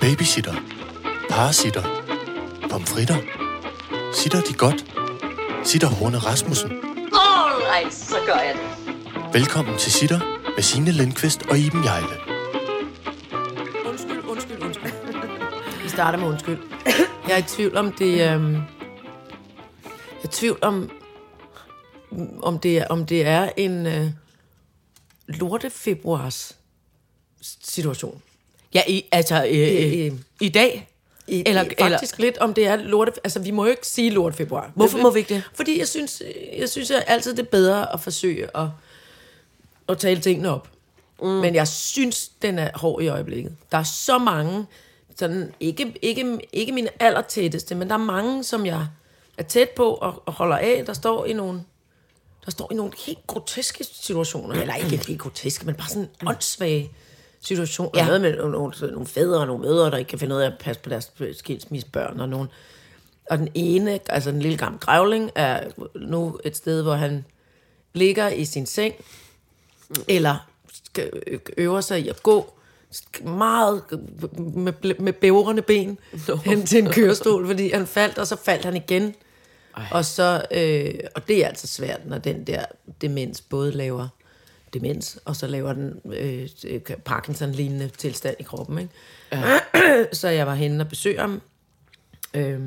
Babysitter. Parasitter. Pomfritter. Sitter de godt? Sitter Horne Rasmussen. Alright, så gør jeg det. Velkommen til Sitter med Signe Lindqvist og Iben Jejle. Undskyld, undskyld, undskyld. Vi starter med undskyld. Jeg er i tvivl om det... Øhm, jeg er i tvivl om, om det, er- om det er en øh, lorte februars situation. Ja, i, altså øh, I- øh, i dag? I, Eller- eller, faktisk eller, lidt om det er lorte... Altså, vi må jo ikke sige lorte februar. Hvorfor må vi ikke det? Fordi jeg synes, jeg synes at altid, det er bedre at forsøge at, at tale tingene op. Mm. Men jeg synes, den er hård i øjeblikket. Der er så mange, sådan, ikke, ikke, ikke mine allertætteste, men der er mange, som jeg er tæt på og, og holder af, der står i nogle der står i nogle helt groteske situationer, eller ikke helt groteske, men bare sådan åndssvage situationer. Ja. Noget med nogle, nogle, fædre og nogle mødre, der ikke kan finde ud af at passe på deres skilsmissebørn, og nogle og den ene, altså den lille gamle grævling, er nu et sted, hvor han ligger i sin seng, eller øver sig i at gå meget med, med bævrende ben hen til en kørestol, fordi han faldt, og så faldt han igen. Ej. Og, så, øh, og det er altså svært, når den der demens både laver demens, og så laver den øh, Parkinson-lignende tilstand i kroppen. Ikke? Ja. så jeg var henne og besøgte ham, øh,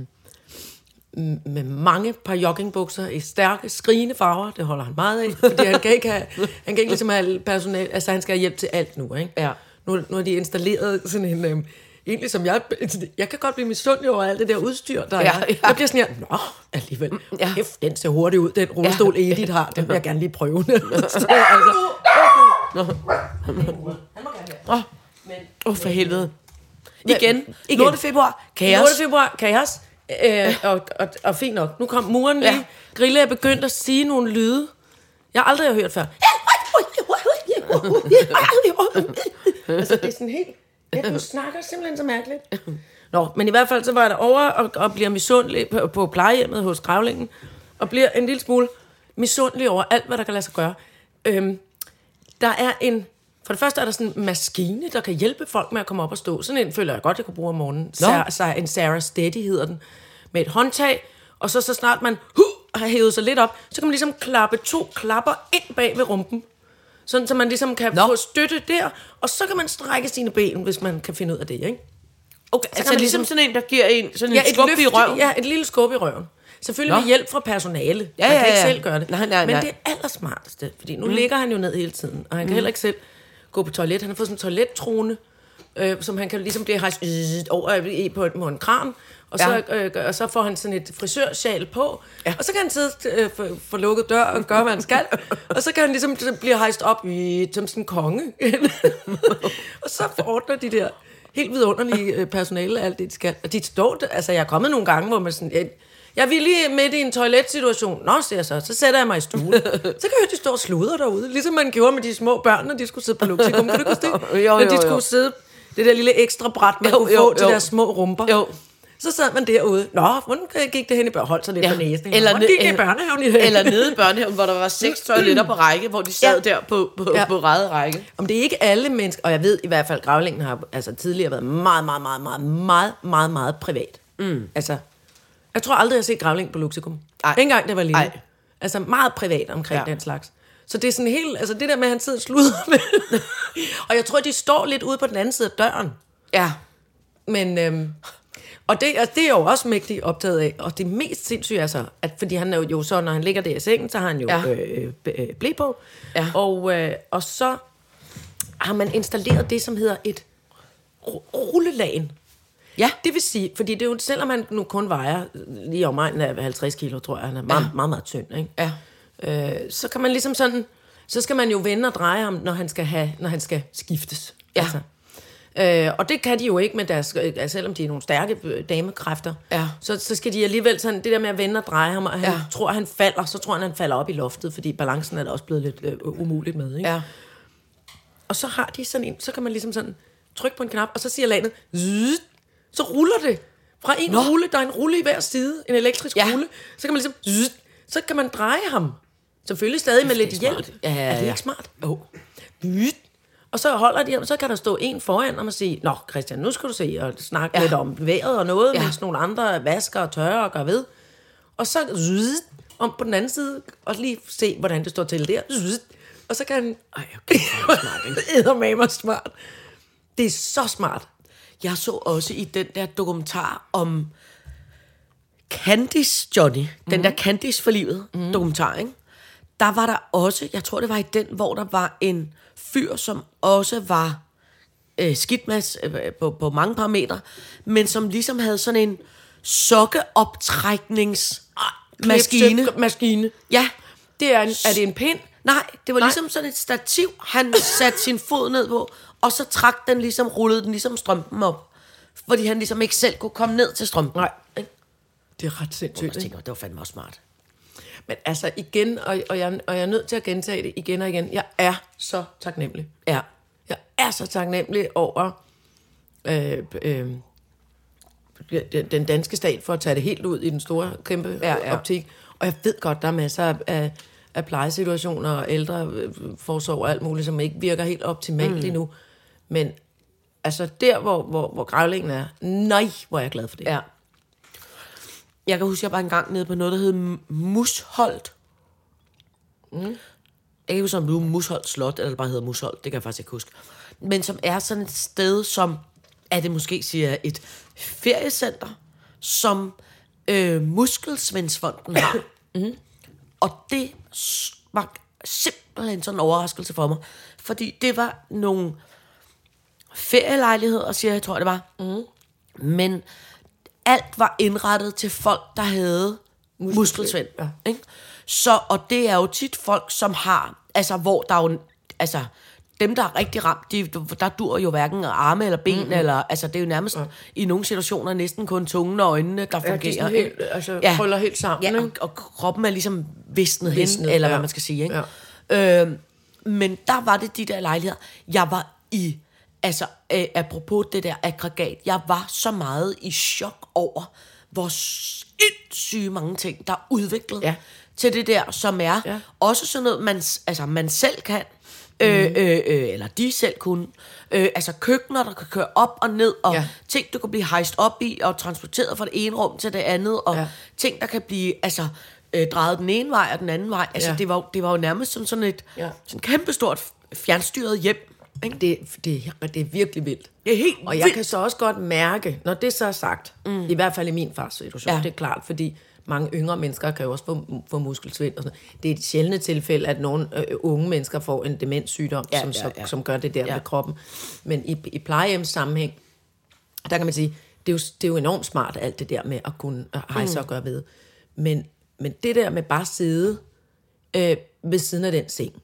med mange par joggingbukser i stærke, skrigende farver. Det holder han meget af, fordi han kan ikke have, han kan ikke ligesom have personal, altså han skal have hjælp til alt nu, ikke? Ja. Nu, nu har de installeret sådan en, øhm, egentlig som jeg, jeg kan godt blive misundelig over alt det der udstyr, der Ja, er. ja. Jeg bliver sådan her, nå, alligevel, ja. Kæft, den ser hurtigt ud, den rullestol ja. Edith har, den vil jeg gerne lige prøve. Så, altså, Åh, oh, for helvede. Igen, Igen. igen. 8. februar, kaos. 8. februar, kaos. Øh, og, og, og fint nok. Nu kom muren lige. Ja. Ja. Grille er begyndt at sige nogle lyde, jeg aldrig har hørt før. altså, det er sådan helt... Ja, du snakker simpelthen så mærkeligt. Nå, men i hvert fald så var jeg derovre og, og bliver misundelig på, på plejehjemmet hos Gravlingen, og bliver en lille smule misundelig over alt, hvad der kan lade sig gøre. Øhm, der er en... For det første er der sådan en maskine, der kan hjælpe folk med at komme op og stå. Sådan en føler jeg godt, jeg kunne bruge om morgenen. Sarah, Sarah, en Sarah Steady hedder den. Med et håndtag, og så, så snart man huh, har hævet sig lidt op, så kan man ligesom klappe to klapper ind bag ved rumpen. Sådan, så man ligesom kan Nå. Få støtte der, og så kan man strække sine ben, hvis man kan finde ud af det, ikke? Okay, kan altså ligesom ligesom- sådan en, der giver en sådan Ja, en skub i røven. Ja, et lille skub i røven. Selvfølgelig Nå. med hjælp fra personale. Ja, man ja, kan ikke ja. selv gøre det. Nej, nej, Men nej. det allersmarteste, fordi nu mm. ligger han jo ned hele tiden, og han kan mm. heller ikke selv gå på toilet. Han har fået sådan en toilettrone, øh, som han kan ligesom blive hejst øh, over i på, på en kran, og så, øh, og så får han sådan et frisørsjal på, ja. og så kan han sidde øh, for, for lukket dør og gøre, hvad han skal, og så kan han ligesom blive hejst op i, som sådan en konge. og så ordner de der helt vidunderlige øh, personale alt det, de skal. Og de står, altså jeg er kommet nogle gange, hvor man sådan, jeg, jeg vil lige midt i en toiletsituation. Nå, siger jeg så. Så sætter jeg mig i stuen. så kan jeg høre, de står og sluder derude. Ligesom man gjorde med de små børn, når de skulle sidde på Luxikum. Kan du huske det? Jo, jo, Når de jo. skulle sidde det der lille ekstra bræt, man Jo, kunne jo, få til jo. deres små rumper. Jo. Så sad man derude. Nå, hvordan gik det hen i børn? Holdt sig lidt Ja. på næsen. Eller hvordan gik det i børnehaven i dag? Eller nede i børnehaven, hvor der var seks toiletter på række, hvor de sad Ja. der på, på, Ja. på ræde række. Om det er ikke alle mennesker, og jeg ved i hvert fald, at gravlingen har altså, tidligere været meget, meget, meget, meget, meget, meget, meget privat. Mm. Altså, jeg tror aldrig, jeg har set gravling på Luxikum. Ej. Ikke engang, det var lille. Ej. Altså, meget privat omkring ja. den slags. Så det er sådan helt, altså det der med, at han sidder og sluder med. og jeg tror, de står lidt ude på den anden side af døren. Ja. Men, øhm, og det, altså, det er jo også mægtig optaget af. Og det mest sindssyge er så, at fordi han er jo, jo så, når han ligger der i sengen, så har han jo Ja. øh, øh, blæ på. Ja. Og, øh, og så har man installeret det, som hedder et ru- rullelagen. Ja. Det vil sige, fordi det er jo, selvom han nu kun vejer lige omegnen af 50 kilo, tror jeg, han er meget, Ja. ja. meget, meget tynd, ikke? Ja. Øh, så kan man ligesom sådan, så skal man jo vende og dreje ham, når han skal, have, når han skal skiftes. Ja. Altså. Øh, og det kan de jo ikke med deres, øh, altså, selvom de er nogle stærke øh, damekræfter. Ja. Så, så skal de alligevel sådan, det der med at vende og dreje ham, og han Ja. ja. tror, han falder, så tror han, han falder op i loftet, fordi balancen er da også blevet lidt øh, umuligt med. Ikke? Ja. Og så har de sådan en, så kan man ligesom sådan trykke på en knap, og så siger zzzt, så ruller det. Fra en Nå. rulle, der er en rulle i hver side, en elektrisk Ja. ja. rulle, så kan man ligesom, så kan man dreje ham. Selvfølgelig stadig med lidt hjælp. Ja, ja, Er det ja. ikke smart? Jo. Byt. Og så holder de, og så kan der stå en foran og man sige, Nå Christian, nu skal du se og snakke ja. lidt om vejret og noget, ja. Mens nogle andre vasker og tørrer og gør ved. Og så zzz, om på den anden side, og lige se, hvordan det står til der. Zzz, Og så kan han... Ej, okay, smart, smart. Det er så smart. Jeg så også i den der dokumentar om Candice Johnny, den Mhm. der Candice for livet mm. dokumentar, ikke? Der var der også, jeg tror det var i den, hvor der var en fyr, som også var øh, skidt med øh, på, på mange parametre, men som ligesom havde sådan en sokkeoptræknings maskine. Maskine. Ja, Det er, en, er det en pind? Nej, det var Nej. ligesom sådan et stativ, han satte sin fod ned på, og så trak den ligesom, rullede den ligesom strømpen op. Fordi han ligesom ikke selv kunne komme ned til strømpen. Nej. Det er ret Jeg sindssygt. ikke? tænker, det var fandme også smart. Men altså igen, og, og, jeg, og jeg er nødt til at gentage det igen og igen. Jeg er så taknemmelig. Ja. Jeg er så taknemmelig over øh, øh, den- danske stat for at tage det helt ud i den store, kæmpe ja, Ja, optik. Og jeg ved godt, der er masser af, af, plejesituationer og ældre øh, forsorg og alt muligt, som ikke virker helt optimalt mm. endnu. Men altså der, hvor, hvor, hvor grævlingen er, nej, hvor er jeg glad for det. Ja. Jeg kan huske, jeg var engang nede på noget, der hed Musholdt. Mm. Jeg kan ikke huske, om det er Musholdt Slot, eller det bare hedder Musholdt. Det kan jeg faktisk ikke huske. Men som er sådan et sted, som er det måske, siger et feriecenter, som øh, Muskelsvendsfonden har. mm. Og det var simpelthen sådan en overraskelse for mig. Fordi det var nogle ferielejligheder, siger jeg, tror det var. Mm. Men alt var indrettet til folk, der havde muskelsvind. ja. Ikke? Så, og det er jo tit folk, som har, altså hvor der er jo, altså dem, der er rigtig ramt, de, der dur jo hverken arme eller ben, mm-hmm. eller, altså det er jo nærmest ja. i nogle situationer næsten kun tungen og øjnene, der Ja, de er fungerer. sådan helt, altså, krøller helt sammen, Ja, og, og kroppen er ligesom visnet, Visnet, hen, eller ja. hvad man skal sige. Ikke? Ja. Øhm, men der var det de der lejligheder. Jeg var i, altså øh, apropos det der aggregat, jeg var så meget i chok over, hvor sindssyge mange ting, der er udviklet Ja. til det der, som er Ja. også sådan noget, man, altså, man selv kan, øh, øh, øh, eller de selv kunne. Øh, altså køkkener, der kan køre op og ned, og Ja. ting, du kan blive hejst op i, og transporteret fra det ene rum til det andet, og Ja. ting, der kan blive altså, øh, drejet den ene vej og den anden vej. Altså, Ja. det, var, det var jo nærmest som sådan et ja. sådan kæmpestort fjernstyret hjem. Ikke? Det, det, er- det er virkelig vildt. Det er helt Og jeg vildt. kan så også godt mærke, når det så er sagt, mm. i hvert fald i min fars situation, ja. Det er klart, fordi mange yngre mennesker kan jo også få, få muskelsvind og sådan. Det er et sjældent tilfælde, at nogle øh, unge mennesker får en demenssygdom, ja, som, ja, ja. som gør det der ja. Ja. med kroppen. Men i, i plejehjems sammenhæng, der kan man sige, det er, jo, det er jo enormt smart, alt det der med at kunne hejse mm. og gøre ved. Men, men det der med bare at sidde øh, ved siden af den seng,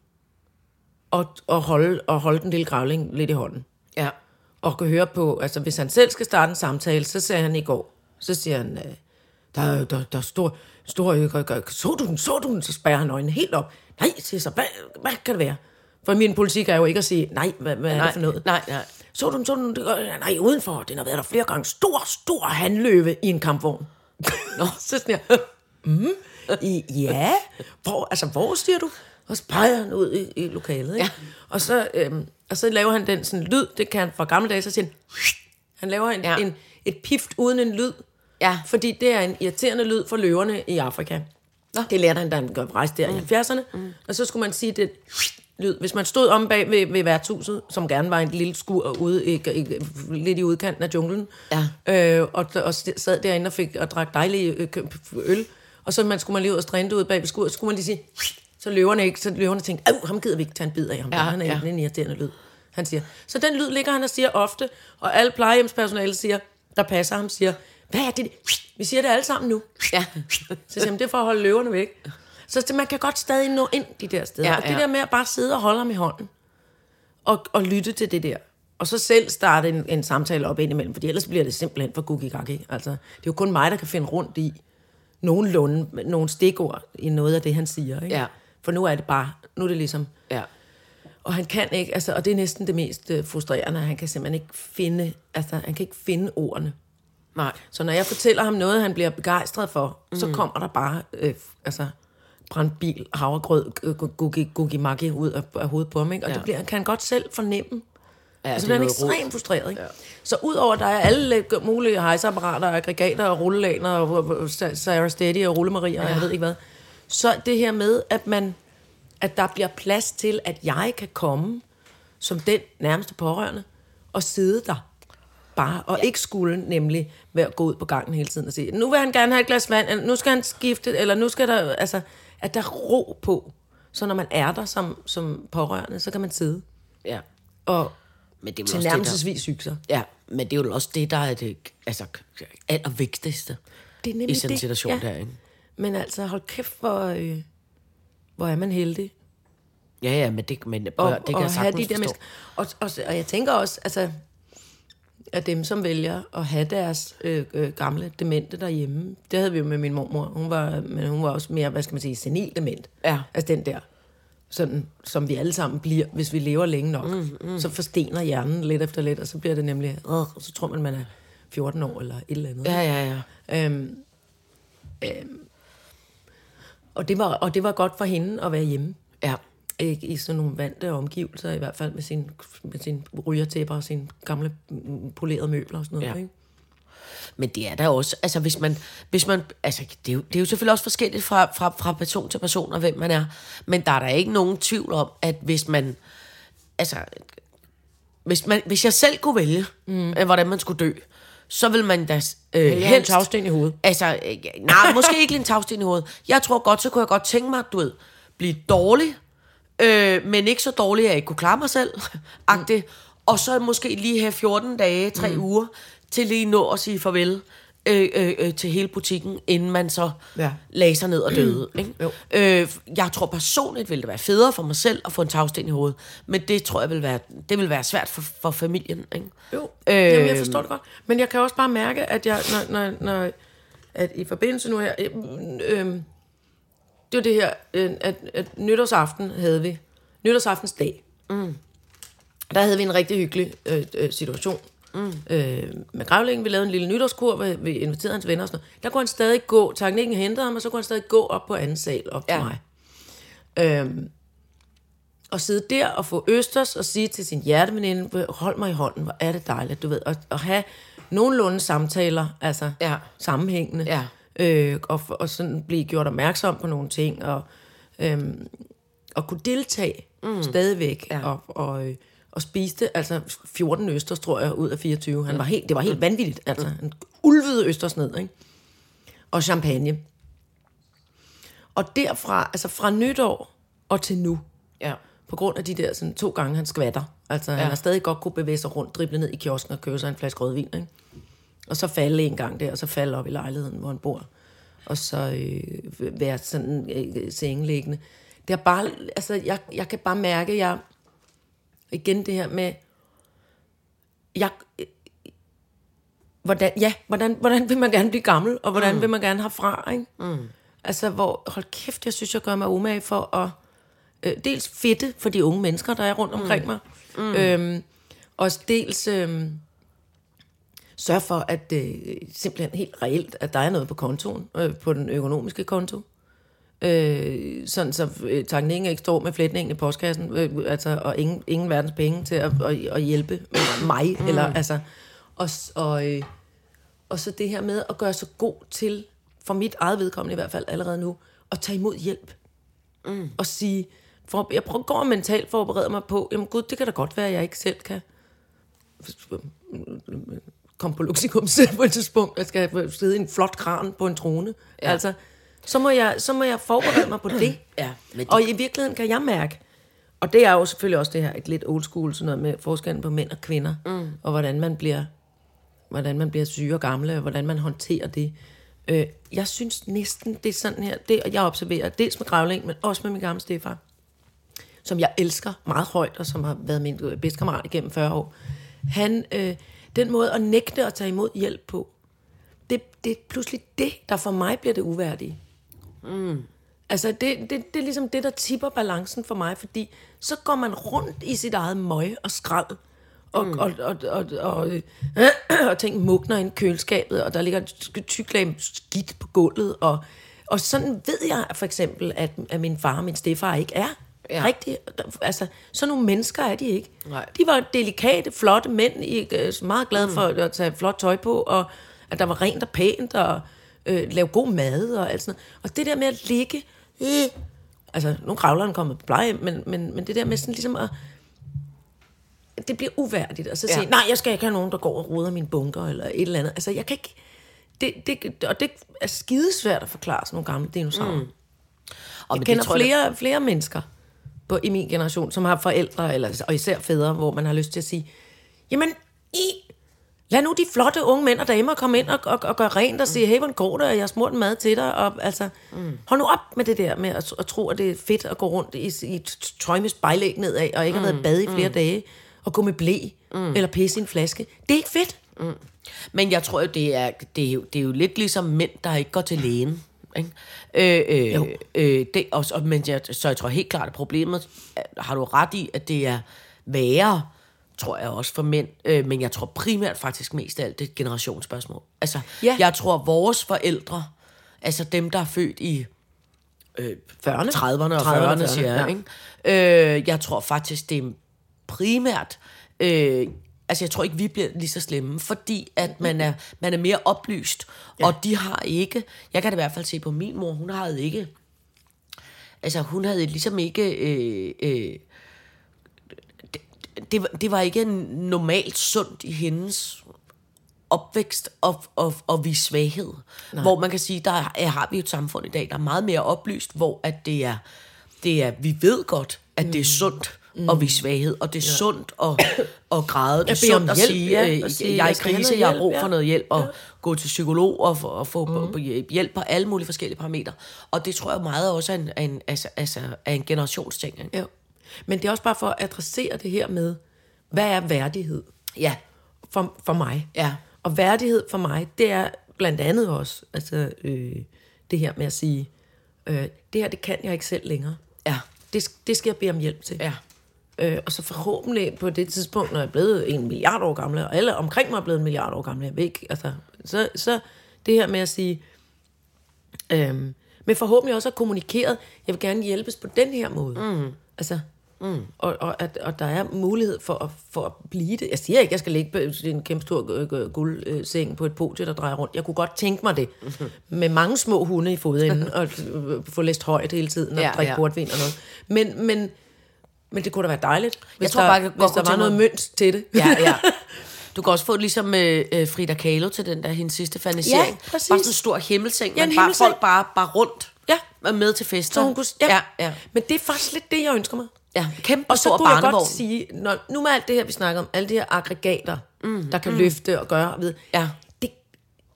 og, og, holde, og holde den lille gravling lidt i hånden, Ja. og kan høre på, altså hvis han selv skal starte en samtale, så sagde han i går, så siger han, øh, der, er- der, der er stor, stor, øh, gør- så du den, så du den, så spærrer han øjnene helt op. Nej, siger så, hvad, hvad kan det være? For min politik er jo ikke at sige, nej, hvad, hvad er Nej, det for noget? nej, nej. Så du den, så du den, det gør- nej, udenfor, den har været der flere gange, stor, stor handløve i en kampvogn. Nå, så sådan jeg, mm, i, ja, hvor, altså hvor siger du? Og så peger han ud i, i lokalet, ikke? Ja. Og, så, øhm, og så laver han den sådan lyd, det kan han fra gamle dage, så siger han, han laver en, ja. En, et pift uden en lyd, Ja. fordi det er en irriterende lyd for løverne i Afrika. Nå. Det lærte han, da han gør rejse der mm. i 70'erne. Mm. Og så skulle man sige det lyd. Hvis man stod om bag ved, ved værtshuset, som gerne var en lille skur ude, i, i, lidt i udkanten af junglen, Ja. øh, og, og sad derinde og fik og drak dejlig øh, øl, og så man, skulle man lige ud og strinde ud bag ved skuret, så skulle man lige sige, så løverne ikke, så løverne tænkte, Au, ham gider vi ikke tage en bid af ham, ja, Ja, han er ja. en irriterende lyd. Han siger. Så den lyd ligger han og siger ofte, og alle plejehjemspersonale siger, der passer ham, siger, hvad er det? Vi siger det alle sammen nu. Ja. Så siger han, det er for at holde løverne væk. Så man kan godt stadig nå ind de der steder. Ja, og det ja. der med at bare sidde og holde ham i hånden, og, og lytte til det der. Og så selv starte en, en samtale op indimellem, fordi ellers bliver det simpelthen for gugigaki. Altså, det er jo kun mig, der kan finde rundt i nogenlunde, nogle stikord i noget af det, han siger. Ikke? Ja. For nu er det bare, nu er det ligesom, Ja. og han kan ikke, altså, og det er næsten det mest øh, frustrerende, han kan simpelthen ikke finde, altså, han kan ikke finde ordene. Nej. Så når jeg fortæller ham noget, han bliver begejstret for, mm. så kommer der bare, øh, altså, brandbil, havregrød, gugi-magi ud af, af hovedet på ham, ikke? Og ja. Ja. det bliver, kan han godt selv fornemme. Ja, Altså, det bliver er han noget rod. ekstremt frustreret, ikke? Ja. Så udover, at der er alle mulige hejseapparater, aggregater og rullelaner, og Sarah Steady og Rullemarie, og jeg ved ikke hvad, så det her med, at man at der bliver plads til, at jeg kan komme som den nærmeste pårørende og sidde der bare, og ja. ikke skulle nemlig være at gå ud på gangen hele tiden og sige, nu vil han gerne have et glas vand, eller nu skal han skifte, eller nu skal der, altså, at der er ro på. Så når man er der som, som pårørende, så kan man sidde Ja. og Men det er til nærmelsesvis hygge sig. ja, men det er jo også det, der er det altså, allervigtigste Det er i sådan en situation ja. der, ikke? Men altså, hold kæft, hvor, øh, hvor er man heldig. Ja, ja, men det, men, Og, det kan og jeg sagtens de der forstå. mennesker. Og, og, og jeg tænker også, altså, at dem, som vælger at have deres øh, øh, gamle demente derhjemme, det havde vi jo med min mormor. Hun var, men hun var også mere, hvad skal man sige, senil dement. Ja. Altså den der, sådan, som vi alle sammen bliver, hvis vi lever længe nok. Mm, mm. Så forstener hjernen lidt efter lidt, og så bliver det nemlig, øh, så tror man, man er 14 år eller et eller andet. Ja, ja, ja. Øhm, øhm, og, det var, og det var godt for hende at være hjemme. Ja, Ikke i sådan nogle vante omgivelser, i hvert fald med sin, med sin rygertæpper og sine gamle mm, polerede møbler og sådan noget. Ja. Ikke? Men det er der også, altså hvis man, hvis man altså det er, jo, det er jo selvfølgelig også forskelligt fra, fra, fra person til person, og hvem man er. Men der er der ikke nogen tvivl om, at hvis man, altså, hvis, man, hvis jeg selv kunne vælge, mm. hvordan man skulle dø, så vil man da øh, Jeg har en tagsten i hovedet. Altså, øh, nej, måske ikke en tagsten i hovedet. Jeg tror godt, så kunne jeg godt tænke mig, du ved, blive dårlig, øh, men ikke så dårlig, at jeg ikke kunne klare mig selv, agtigt. Og så måske lige have 14 dage, 3 mm. uger, til lige nå at sige farvel øh, øh, øh, til hele butikken, inden man så Ja. ja. lagde sig ned og døde. Ikke? Jo. Øh, jeg tror personligt ville det være federe for mig selv at få en tagsten i hovedet, men det tror jeg vil være, det vil være svært for, for familien. Ikke? Jo, øh, Jamen, jeg forstår det godt. Men jeg kan også bare mærke, at jeg, når, når, når at i forbindelse nu her, øh, øh, det var det her, øh, at, at nytårsaften havde vi, nytårsaftens dag, mm. der havde vi en rigtig hyggelig øh, øh, situation mm. øh, med grævlingen. Vi lavede en lille nytårskur, vi inviterede hans venner og sådan noget. Der kunne han stadig gå, teknikken hentede ham, og så kunne han stadig gå op på anden sal op ja. til mig. Øhm, og sidde der og få østers og sige til sin hjerteveninde, hold mig i hånden, hvor er det dejligt, du ved, og, og have nogenlunde samtaler, altså Ja. sammenhængende, Ja. øh, og, og sådan blive gjort opmærksom på nogle ting, og, øhm, og kunne deltage mm. stadigvæk, ja. og, og, øh, og spiste altså 14 østers, tror jeg, ud af 24. Han var helt, det var helt vanvittigt, altså. Han ulvede østers ned, ikke? Og champagne. Og derfra, altså fra nytår og til nu, Ja. på grund af de der sådan, to gange, han skvatter. Altså, ja. han har stadig godt kunne bevæge sig rundt, drible ned i kiosken og købe sig en flaske rødvin, ikke? Og så falde en gang der, og så falde op i lejligheden, hvor han bor. Og så øh, være sådan øh, sengeliggende. Det er bare, altså, jeg, jeg kan bare mærke, jeg, igen det her med, jeg, øh, hvordan, ja, hvordan, hvordan vil man gerne blive gammel, og hvordan mm. vil man gerne herfra, ikke? Mm. Altså, hvor, hold kæft, jeg synes, jeg gør mig umage for at øh, dels fedte for de unge mennesker, der er rundt omkring mig, mm. øhm, og dels øhm, sørge for, at øh, simpelthen helt reelt, at der er noget på kontoen, øh, på den økonomiske konto. Øh, sådan så øh, tanken ikke står med flætningen i postkassen, øh, altså, og ingen, ingen verdens penge til at, at, at hjælpe mig, mm. eller altså, og, og, øh, og så det her med at gøre sig god til, for mit eget vedkommende i hvert fald allerede nu, at tage imod hjælp. Mm. Og sige, for, jeg prøver, går mentalt forbereder mig på, jamen gud, det kan da godt være, at jeg ikke selv kan komme på selv på et tidspunkt, jeg skal sidde i en flot kran på en trone. Ja. Altså, så må, jeg, så må jeg forberede mig på det. Ja, men det- Og i virkeligheden kan jeg mærke, og det er jo selvfølgelig også det her, et lidt old school, sådan noget med forskellen på mænd og kvinder, mm. og hvordan man bliver hvordan man bliver syg og gamle, og hvordan man håndterer det. Øh, jeg synes næsten, det er sådan her, det og jeg observerer, dels med grævling, men også med min gamle stefar, som jeg elsker meget højt, og som har været min øh, bedste kammerat igennem 40 år. Han, øh, den måde at nægte at tage imod hjælp på, det, det er pludselig det, der for mig bliver det uværdige. Altså, det, det, det er ligesom det, der tipper balancen for mig, fordi så går man rundt i sit eget møg og skrald, og, mm. og, og, og, og, øh, og ting mugner ind i køleskabet, og der ligger et tyk lag skidt på gulvet, og, Og sådan ved jeg for eksempel, at, at min far og min stefar ikke er. Ja. Rigtig, altså, sådan nogle mennesker er de ikke. Nej. De var delikate, flotte mænd, i, øh, meget glade for at tage flot tøj på, og at der var rent og pænt, og øh, lave god mad og alt sådan noget. Og det der med at ligge... Øh, altså, nu kravleren kommer på pleje, men, men, men det der med sådan ligesom at... Det bliver uværdigt, og så Ja. sige, nej, jeg skal ikke have nogen, der går og ruder min bunker, eller et eller andet. Altså, jeg kan ikke... Det, det, og det er skidesvært at forklare sådan nogle gamle dinosaurer. Mm. Og Jeg kender flere, flere mennesker på, i min generation, som har forældre, eller, og især fædre, hvor man har lyst til at sige, jamen, I, lad nu de flotte unge mænd og damer komme ind og, og, og gøre rent og sige, hey, hvordan går det, og jeg har smurt mad til dig, og altså, mm. hold nu op med det der med at, at tro, at det er fedt at gå rundt i, i et tøj med spejlæg nedad, og ikke mm. have været i bad i flere mm. dage, og gå med blæ, mm. eller pisse i en flaske. Det er ikke fedt. Men jeg tror jo, det er, det er, jo, det er jo lidt ligesom mænd, der ikke går til lægen. Ikke? Øh, øh, Jo. øh, det, og, og, men jeg, så jeg tror helt klart, at problemet, at- har du ret i, at det er værre, tror jeg også for mænd, øh, men jeg tror primært faktisk mest af alt, det er et generationsspørgsmål. Altså, Ja. jeg tror, vores forældre, altså dem, der er født i 40'erne. 30'erne og 30'erne, 40'erne, siger jeg. ja. Ikke? Øh, jeg tror faktisk, det er primært... Øh, altså, jeg tror ikke, vi bliver lige så slemme, fordi at man er, man er mere oplyst, ja. og de har ikke... Jeg kan da i hvert fald se på min mor, hun havde ikke... Altså, hun havde ligesom ikke... Øh, øh, det, det, var- ikke normalt sundt i hendes opvækst og, og, og vise svaghed. Nej. Hvor man kan sige, der er, har vi et samfund i dag, der er meget mere oplyst, hvor at det er, det er vi ved godt, at det er sundt mm. at vise svaghed, og det er ja. sundt at, at græde, det er At sundt at hjælp, sige, ja, øh, og sige, jeg er i krise, jeg har brug for ja. noget hjælp, og gå til psykolog og, og få mm. hjælp på alle mulige forskellige parametre. Og det tror jeg meget også er en, er en, altså, altså, er en generationsting. Ikke? Jo. Men det er også bare for at adressere det her med, hvad er værdighed Ja, for, for mig? Ja. Og værdighed for mig, det er blandt andet også altså, øh, det her med at sige, øh, det her, det kan jeg ikke selv længere. ja, Det, det skal jeg bede om hjælp til. ja. Øh, og så forhåbentlig på det tidspunkt, når jeg er blevet en milliard år gammel, og alle omkring mig er blevet en milliard år gamle, jeg ved ikke, altså, så, så det her med at sige, øhm, men forhåbentlig også at kommunikeret, jeg vil gerne hjælpes på den her måde. Mm. Altså, mm. Og, og, at, og der er mulighed for at, for at blive det. Jeg siger ikke, jeg skal ligge på en kæmpe stor øh, øh, guldseng på et podie, der drejer rundt. Jeg kunne godt tænke mig det. Med mange små hunde i fodenden, og øh, få læst højt hele tiden, og Ja, drikke ja. portvin og noget. Men, men, men det kunne da være dejligt, hvis, tror der, bare, jeg godt hvis der var noget mønt til det. Ja, ja. Du kan også få ligesom øh, øh, Frida Kahlo til den der hendes sidste fanisering. Ja, præcis. Bare sådan en stor himmelseng, Ja, men en bare himmelseng. folk bare, bare rundt. Ja. Med til fester. Så hun kunne, ja. ja, ja. Men det er faktisk lidt det, jeg ønsker mig. Ja. Kæmpe Og så kunne jeg godt sige, når, nu med alt det her, vi snakker om, alle de her aggregater, mm, der kan mm. løfte og gøre, ved, Ja. det,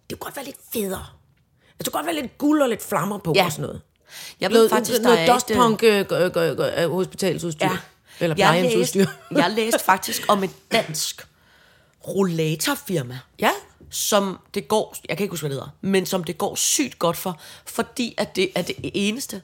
det kunne godt være lidt federe. Altså, det kunne godt være lidt guld og lidt flammer på Ja. og sådan noget. Jeg ved Noget, faktisk, der noget er et, øh, dustpunk øh, øh, hospitalsudstyr. Ja. Eller jeg plejehjemsudstyr. læste, jeg læste faktisk om et dansk rollatorfirma. Ja. Som det går, jeg kan ikke huske, hvad det hedder, men som det går sygt godt for, fordi at det er det eneste.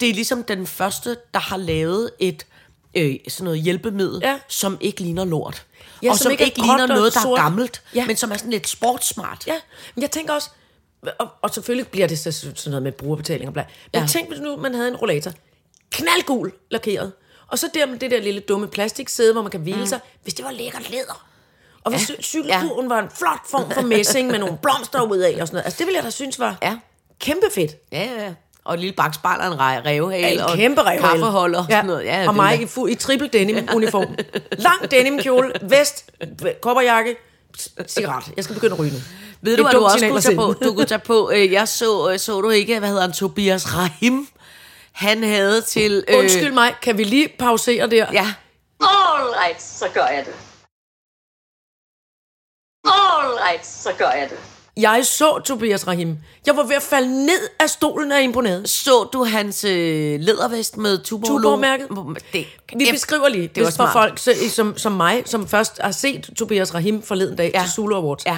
Det er ligesom den første, der har lavet et øh, sådan noget hjælpemiddel, Ja. som ikke ligner lort. Ja, og som som, ikke ikke ligner noget, der sort. er gammelt, Ja. men som er sådan lidt sportsmart. Ja, men jeg tænker også, og, og selvfølgelig bliver det så, sådan noget med brugerbetaling og bla. Men Ja. tænk, hvis nu man havde en rollator, knaldgul lakeret, og så der med det der lille dumme plastiksæde, hvor man kan hvile mm. sig, hvis det var lækkert læder. Og hvis ja. cykelkurven ja. var en flot form for messing med nogle blomster ud af og sådan noget. Altså det ville jeg da synes var Ja. kæmpe fedt. Ja, ja, ja. Og et lille baksbarn og en re- revhale. En og kæmpe revhale. Kaffeholder og sådan noget. Ja, og mig er- i, fu- i triple denim uniform. Lang denim kjole, vest, kopperjakke, cigaret. Jeg skal begynde at ryge nu. Ved du, hvad du også kunne tage på? Du kunne tage på, øh, jeg så, øh, så du ikke, hvad hedder han, Tobias Rahim? Han havde til... Øh, Undskyld mig, kan vi lige pausere der? Ja, All right, så gør jeg det. All right, så gør jeg det. Jeg så Tobias Rahim. Jeg var ved at falde ned af stolen af imponeret. så du hans øh, lædervest med Tuborg? Tuborg-mærket? Det, Vi beskriver lige, det var hvis for smart. folk så, som, som mig, som først har set Tobias Rahim forleden dag ja. Til Zulu Awards. Ja.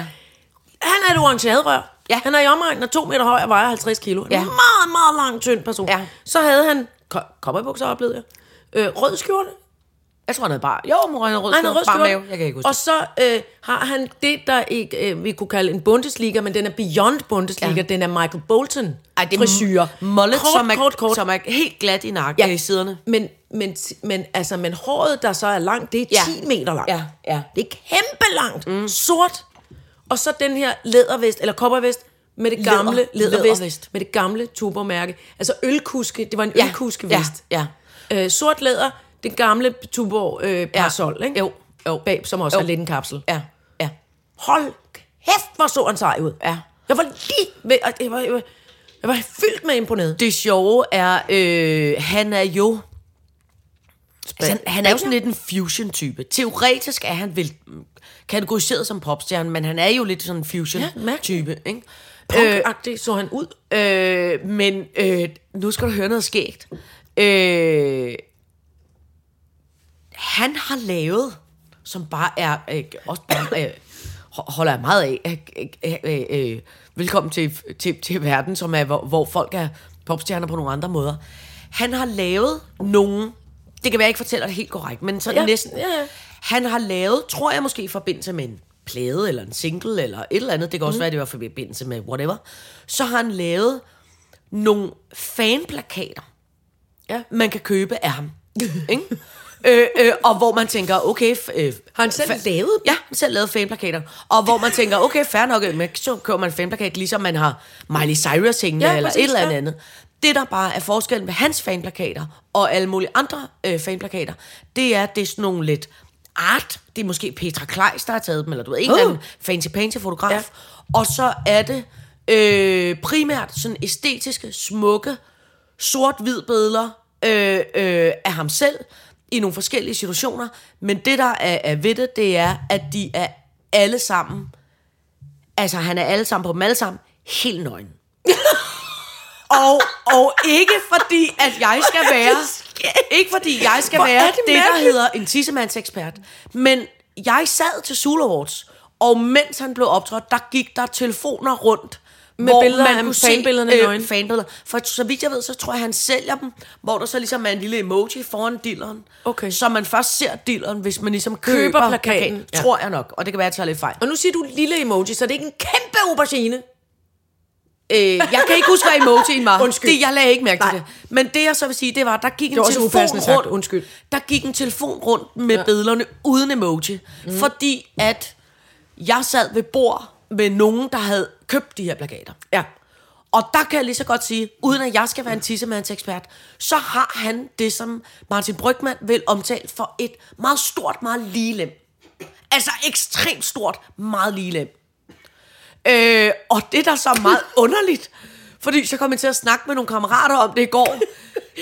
Han er et orange hadrør. Ja. Han er i omegnen af to meter høj og vejer 50 kilo. En Ja. meget, meget lang, tynd person. Ja. Så havde han ko- cowboybukser, oplevede jeg. Øh, rød skjorte, Jeg tror, han havde bare... Jo, han havde rød Han har skjorte, bare mave. Jeg kan ikke huske Og så øh, har han det, der ikke, øh, vi kunne kalde en Bundesliga, men den er beyond Bundesliga. Ja. Ja. Den er Michael Bolton Ej, det er frisyrer. mullet, kort, som, er, kort, kort. som er helt glat i nakken ja. i siderne. Men, men, men, altså, men håret, der så er langt, det er 10 Ja. meter langt. Ja, ja. Det er kæmpe langt. Mm. Sort. Og så den her lædervest, eller koppervest, med det gamle lædervest, lædervest. med det gamle tubormærke. Altså ølkuske, det var en Ja, ølkuskevest. ja, Øh, sort læder, det gamle Tuborg øh, parasol, ikke? Jo, jo. Bag, som også Jo. har lidt en kapsel. Ja, ja. Hold kæft, hvor så han sej ud. Ja. Jeg var lige ved, jeg var, jeg var, jeg var fyldt med imponeret. Det sjove er, øh, han er jo... Altså, han, han er jo sådan lidt en fusion-type. Teoretisk er han vel kategoriseret som popstjerne, men han er jo lidt sådan en Ja, fusion-type. mærkeligt. ikke? Punk-agtig så han ud. Øh, men øh, nu skal du høre noget skægt. Øh, han har lavet, som bare er, øh, også bare, øh, ho- holder jeg meget af, øh, øh, øh, øh, velkommen til, til, til verden, som er, hvor, hvor folk er popstjerner på nogle andre måder. Han har lavet nogle, det kan være, jeg ikke fortæller det helt korrekt, men sådan Ja, næsten. ja, ja. Han har lavet, tror jeg måske i forbindelse med en plade, eller en single, eller et eller andet, det kan også mm. være, det var i forbindelse med whatever, så har han lavet nogle fanplakater, Ja. man kan købe af ham. ikke? Øh, øh, og hvor man tænker, okay... Øh, Har han selv fa- lavet? Ja, han selv lavet fanplakater. Og hvor man tænker, okay, fair nok, men så køber man en fanplakat, ligesom man har Miley Cyrus hængende, Ja, eller præcis, et eller ja. andet. Det, der bare er forskellen ved hans fanplakater, og alle mulige andre øh, fanplakater, det er, det er sådan nogle lidt art. Det er måske Petra Kleis, der har taget dem, eller du ved, en Uh. eller anden fancy-pansy fotograf. Ja. Og så er det øh, primært sådan æstetiske, smukke, sort-hvid billeder øh, øh, af ham selv i nogle forskellige situationer. Men det, der er, er ved det, det er, at de er alle sammen, altså han er alle sammen på dem alle sammen, helt nøgen. og, og ikke fordi, at jeg skal være, ikke fordi jeg skal Hvor være det, det der hedder en tissemandsekspert, men jeg sad til Zulu Awards, og mens han blev optrådt, der gik der telefoner rundt, Med billeder af fanbillederne nøgen. fanbilleder. For så vidt jeg ved, så tror jeg, han sælger dem, hvor der så ligesom er en lille emoji foran dilleren. Okay. Så man først ser dilleren, hvis man ligesom køber, Køber plakaten, plakaten. ja. Tror jeg nok, og det kan være, at jeg tager lidt fejl. Og nu siger du lille emoji, så det er ikke en kæmpe aubergine. Øh, jeg kan ikke huske, hvad emojien var. Undskyld. Det, jeg lagde ikke mærke til Nej. det. Men det, jeg så vil sige, det var, der gik en telefon upassende sagt. rundt. Undskyld. Der gik en telefon rundt med ja. billederne uden emoji. Mm. Fordi at jeg sad ved bord med nogen, der havde købt de her plakater. Ja. Og der kan jeg lige så godt sige, uden at jeg skal være en tissemandsekspert, så har han det, som Martin Brygman vil omtale for et meget stort, meget lige lem. Altså ekstremt stort, meget lige lem. Øh, og det der er så meget underligt, fordi så kom jeg til at snakke med nogle kammerater om det i går.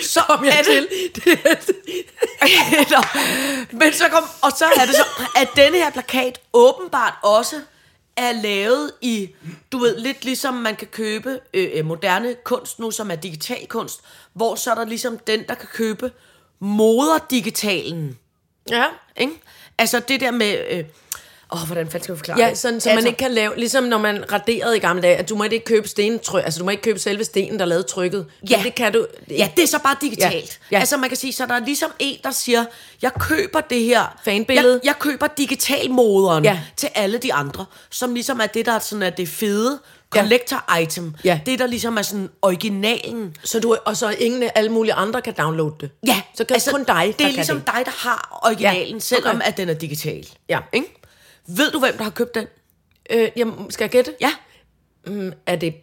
Så kom jeg til. Nå, Men så kom, og så er det så, at denne her plakat åbenbart også er lavet i, du ved, lidt ligesom man kan købe øh, øh, moderne kunst nu, som er digital kunst, hvor så er der ligesom den, der kan købe moderdigitalen. Ja. Ikke? Altså det der med... Øh, åh, hvordan fanden skal jeg forklare Ja, sådan, så man altså, ikke kan lave, ligesom når man raderede i gamle dage, at du må ikke købe stentryk, altså du må ikke købe selve stenen, der lavede trykket. Ja. Men det kan du. Ja, det er så bare digitalt. Ja. Ja. Altså man kan sige, så der er ligesom en, der siger, jeg køber det her Fanbillede. Jeg, jeg køber digitalmoderen Ja. til alle de andre, som ligesom er det, der er sådan er det fede collector item. Ja. Det, der ligesom er sådan originalen. Så du, og så ingen alle mulige andre kan downloade det. Ja, Så kan altså, kun dig, Det er ligesom det. dig, der har originalen, Ja, selvom okay. at den er digital. Ja. Ikke? Ved du, hvem der har købt den? Øh, jamen, skal jeg gætte? Ja. Er det...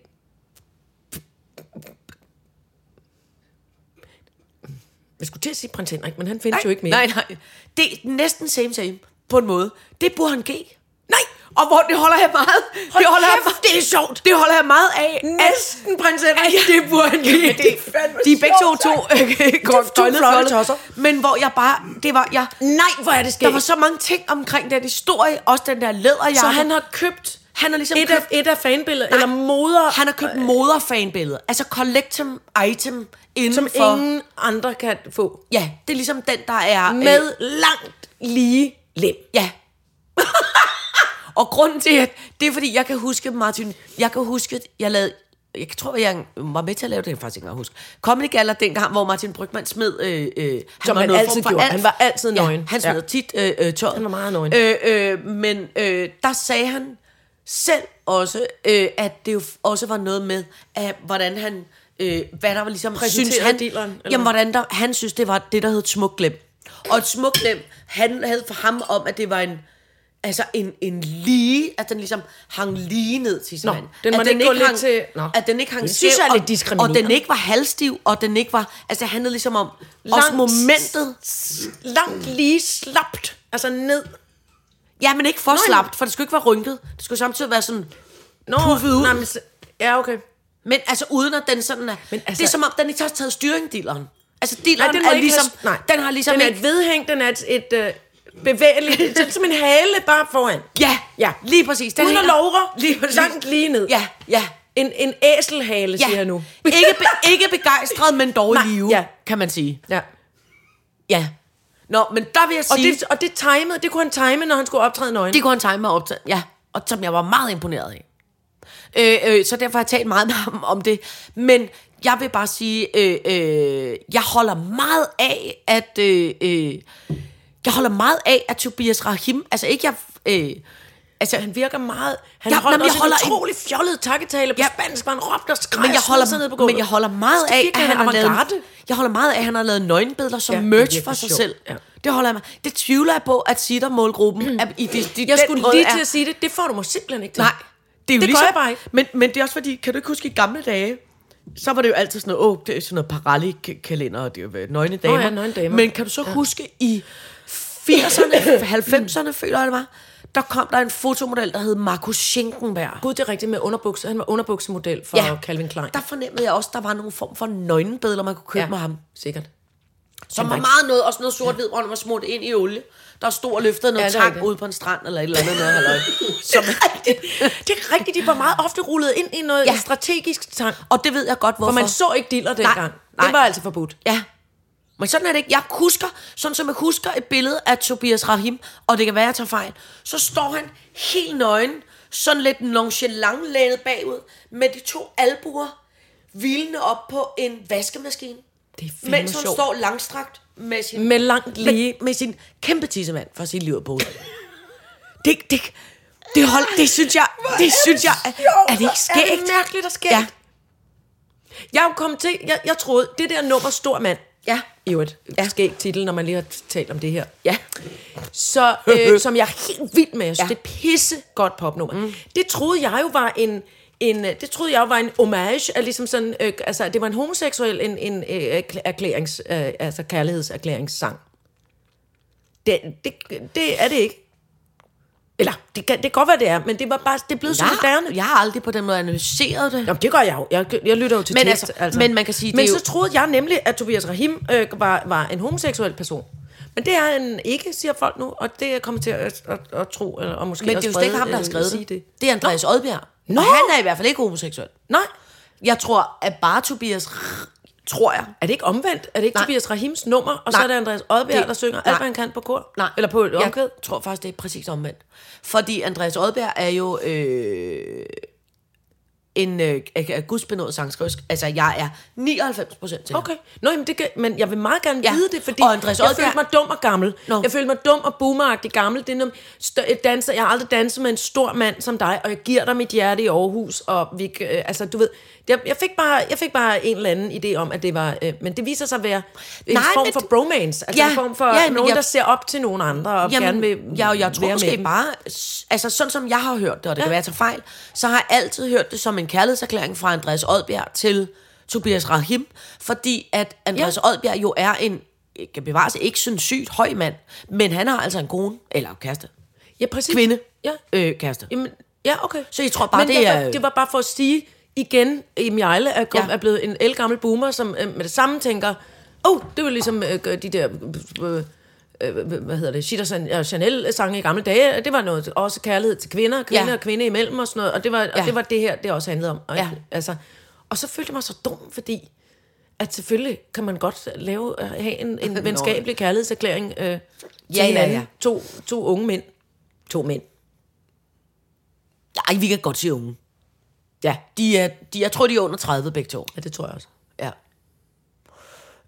Jeg skulle til at sige prins Henrik, men han findes jo ikke mere. Nej, nej. Det er næsten same same, på en måde. Det burde han give. Nej, og hvor det holder jeg meget. Hold det holder kæft, jeg, det er sjovt. Det holder jeg meget af. Næsten prins Henrik. Ja, det burde give. det er De er begge to to, øh, to flotte tosser. Men hvor jeg bare, det var, jeg, Nej, hvor er det skægt. der var så mange ting omkring den historie, også den der læderjakke. Så han har købt han har ligesom et købt, af, et af fanbilleder, eller moder, han har købt moderfanbilleder. Altså collectum item inden som for... ingen andre kan få. Ja, det er ligesom den, der er... øh, Med langt lige lem. Ja. og grunden til, at det er fordi, jeg kan huske, Martin, jeg kan huske, at jeg lavede jeg tror, jeg var med til at lave det, jeg faktisk ikke engang huske. Comedy Gala dengang, hvor Martin Brygman smed... Øh, øh, han Som han noget altid gjorde. Han var altid nøgen. Ja, han smed Ja. tit øh, øh, tøjet. Han var meget nøgen. Øh, øh, men øh, der sagde han selv også, øh, at det jo også var noget med, at, hvordan han... Øh, hvad der var ligesom... Synes han, dealeren, eller Jamen, hvordan der, han synes, det var det, der hed smukt glem. Og et smukt glem, han havde for ham om, at det var en... Altså en, en lige, at den ligesom hang lige ned til sin Nå, den at måtte ikke gå lidt hang, til- Nå. At den ikke hang Det synes skæv, jeg er lidt og- diskriminerende. Og den ikke var halvstiv, og den ikke var... Altså det handlede ligesom om... også Langt- momentet. Langt lige slapt. Altså ned. Ja, men ikke for Nej. slapt, for det skulle ikke være rynket. Det skulle samtidig være sådan... Nå, Puffet ud. Nej, men, ja, okay. Men altså uden at den sådan er... Men altså, det er som om, den ikke har taget styring, dealeren. Altså, dealeren Nej, den er ligesom... have, nej. Den har ligesom den er et vedhæng, den er et, et bevægeligt, det er som en hale bare foran. Ja, Ja. lige præcis. Den Uden at hænger- lovre, Lige præcis. langt lige ned. Ja, ja. En, en æselhale, ja. siger jeg nu. ikke, be, ikke begejstret, men dog i Nej, live, ja. kan man sige. Ja. Ja. Nå, men der vil jeg Og sige... det, og det timede, det kunne han time, når han skulle optræde nøgen. Det kunne han time med optaget, ja. Og som jeg var meget imponeret af. Øh, øh, så derfor har jeg talt meget med ham om det. Men jeg vil bare sige, øh, øh, jeg holder meget af, at... Øh, øh, jeg holder meget af, at Tobias Rahim... Altså ikke jeg... Øh, altså, Han virker meget... Han Ja, holdt jeg holder en en- utrolig fjollet takketale på Ja. spansk, hvor han råbte og skreg men jeg sig ned holder, på gulvet. men jeg holder meget Det af, at han har lavet, jeg holder meget af, at han har lavet nøgenbilleder som Ja, det er merch for sig sjovt. selv. Ja. Det holder jeg med. Det tvivler jeg på, at sitter-målgruppen er i de, de, Jeg skulle lige er- til at sige det. Det får du mig simpelthen ikke til. Nej, det er jo Det ligesom, gør jeg bare ikke. Men, men det er også fordi, kan du ikke huske i gamle dage, så var det jo altid sådan noget, åh, det er sådan noget parallelkalender, og det er jo nøgne damer. ja, nøgne damer. Men kan du så ja. huske i 80'erne, 90'erne, føler jeg det var, der kom der en fotomodel, der hed Markus Schenkenberg. Gud, det er rigtigt med underbukser. Han var underbuksemodel for ja. Calvin Klein. Der fornemmede jeg også, der var nogle form for nøgenbilleder, man kunne købe ja. med ham. sikkert. Som var var meget noget, også noget sort-hvid, hvor han var smurt ind i olie. Der stod og løftede noget Ja, det ja, tang ude på en strand, eller et eller andet noget, halløj. Som, Det er rigtigt, de var meget ofte rullet ind i noget Ja. ja. strategisk tang. og det ved jeg godt, hvorfor. For man så ikke diller dengang. nej. Det var altså forbudt. Ja. Men sådan er det ikke. Jeg husker, sådan som jeg husker et billede af Tobias Rahim, og det kan være, jeg tager fejl, så står han helt nøgen, sådan lidt nonchalant lænet bagud, med de to albuer hvilende op på en vaskemaskine. Det er Mens han sjovt. står langstrakt med sin, Med langt lige. med, med sin kæmpe tissemand for sige livet på. Det, det, det, hold, det synes jeg, det synes jeg, er, er det ikke Er skægt? det mærkeligt og skægt? Ja. Ja. Jeg er jo kommet til, jeg, jeg troede, det der nummer Stor Mand, Ja. i øvrigt, Ja. skæg titel, når man lige har talt om det her, Ja. så, øh, som jeg er helt vild med, jeg synes, Ja. det er pisse godt popnummer. Mm. Det troede jeg jo var en, en, det troede jeg jo var en homage, af ligesom sådan, øh, altså det var en homoseksuel, en, en øh, erkl- erklærings, øh, altså kærlighedserklæringssang. Det, det, det er det ikke. Eller, det, kan, det kan godt være, det er, men det var bare, det er blevet så moderne. Jeg, jeg har aldrig på den måde analyseret det. Jamen, det gør jeg jo. Jeg, jeg lytter jo til Men tekst. altså- Altså, men man kan sige, Men det så jo- troede jeg nemlig, at Tobias Rahim øh, var, var en homoseksuel person. Men det er han ikke, siger folk nu, og det er jeg kommet til at, at, at, at tro, eller, og måske Men det er jo slet ikke ham, der har øh, skrevet sige det. Det er Andreas Odbjerg. Nå! Og han er i hvert fald ikke homoseksuel. Nej, Jeg tror, at bare Tobias, tror jeg, er det ikke omvendt? Er det ikke Nej. Tobias Rahims nummer, og Nej. så er det Andreas Odbjerg, Det- der synger Nej. alt, hvad han kan på kor? Nej. Eller på omkvæd? Jeg tror faktisk, det er præcis omvendt. Fordi Andreas Odbjerg er jo øh, en øh, gudsbenået sangskriver. Altså, jeg er 99 procent til. Okay. Nå, jamen det kan, men jeg vil meget gerne Ja. vide det, fordi Og Andreas jeg Odbjerg- følte mig dum og gammel. Nå. Jeg følte mig dum og boomeragtig gammel. Det er noget, stø, danser, jeg har aldrig danset med en stor mand som dig, og jeg giver dig mit hjerte i Aarhus. Og vi, øh, altså, du ved, jeg, jeg, fik bare, jeg fik bare en eller anden idé om, at det var... Øh, men det viser sig at være en Nej, form for bromance. Altså Ja, en form for ja, nogen, jeg- der ser op til nogen andre og gerne vil jeg, jeg tror være med måske bare, altså sådan som jeg har hørt det, og det ja. kan være, jeg tager fejl, så har jeg altid hørt det som en kærlighedserklæring fra Andreas Odbjerg til Tobias Rahim, fordi at Andreas ja. Odbjerg jo er en, kan bevare sig, ikke sådan sygt høj mand, men han har altså en kone, eller kæreste, Ja, præcis. kvinde, Ja. øh, kæreste. Jamen, ja, okay. Så jeg tror bare, Men det jeg, er- Det var bare for at sige igen, i Mjejle er, kom, Ja. ja. er blevet en elgammel boomer, som øh, med det samme tænker, oh, det var ligesom øh, de der... Øh, øh, hvad hedder det, Shit og Chanel-sange i gamle dage, det var noget, også kærlighed til kvinder, kvinder Ja. ja. og kvinder imellem og sådan noget, og det var, ja. Ja. og det, var det her, det også handlede om. Og, Ja. altså, og så følte jeg mig så dum, fordi at selvfølgelig kan man godt lave, øh, have en, en venskabelig kærlighedserklæring øh, til Ja, ja, hinanden. ja. To, to unge mænd. To mænd. Ej, vi kan godt sige unge. Ja, De er, de, jeg tror, de er under 30 begge to. ja det tror jeg også. Ja.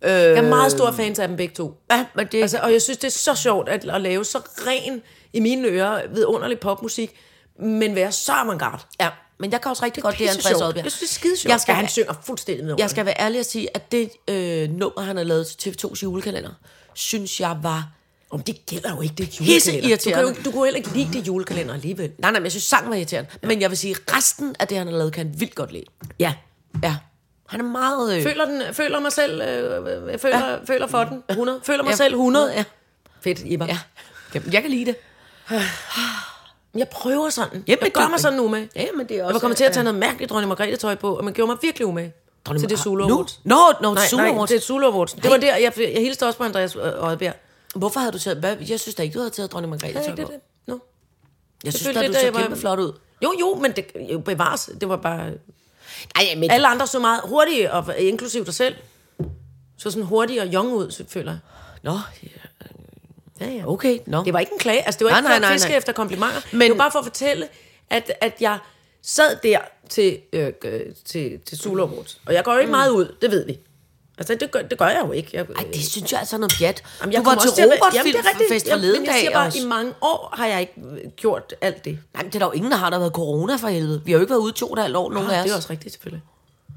Jeg er meget stor fans af dem begge to. Ja, men det, Altså, og jeg synes, det er så sjovt at, at lave så ren, i mine ører, vidunderlig popmusik, men være så avantgarde. ja, men jeg kan også rigtig godt lide Pisse Andreas sjovt. Oddbjerg. Jeg synes, det er skide sjovt. Jeg skal, han synger fuldstændig med jeg skal være ærlig og sige, at det øh, nummer, han har lavet til TV2's julekalender, synes jeg var... Om det gælder jo ikke det Pisse julekalender. Du kan, jo, du kunne heller ikke lide det julekalender alligevel. Nej, nej, men jeg synes, sangen var irriterende. Ja. Men jeg vil sige, resten af det, han har lavet, kan han vildt godt lide. Ja. Ja. Han er meget... Øh, Føler, den, føler mig selv, øh, øh, føler, ja. føler for den, 100. Føler mig Ja, selv 100. ja. Fedt, Iber. ja. Jamen, jeg kan lide det. Jeg prøver sådan. Jamen, jeg gør det- mig sådan umage. Ja, men det er også... Jeg var kommet til at tage noget mærkeligt dronning Margrethe tøj på, og man gjorde mig virkelig umage. Dronning til det Nu? Awards. Nå, Nej, Zulu nej, Awards. det er Awards. Det var der, jeg, jeg hilste også på Andreas øh, Oddbjerg. Hvorfor havde du taget... Hvad? Jeg synes da ikke, du havde taget dronning Margrethe tøj på. det? No. Jeg synes da, du så var- kæmpe flot ud. Jo, jo, men det jo, bevares. Det var bare... Ej, men... Alle andre så meget hurtige, og inklusiv dig selv. Så sådan hurtig og young ud, føler jeg. Nå, Ja, ja. okay, nå. Det var ikke en klage. Altså, det var Nej, ikke nej, nej, fiske nej. efter komplimenter. Men, det var bare for at fortælle, at, at jeg sad der til, øh, øh, til, til Zulu Awards. Og jeg går jo ikke mm. meget ud, det ved vi. Altså, det gør, det gør jeg jo ikke. Jeg, Ej, det synes jeg altså er noget pjat. Jamen, du var til også at- Robert Jamen, det er rigtigt. Filmfest Jamen, forleden jeg dag siger bare, også. i mange år har jeg ikke øh, gjort alt det. Nej, men det er der jo ingen, der har. Der været corona for helvede. Vi har jo ikke været ude to og et halvt år, nogen af os. det er også rigtigt, selvfølgelig.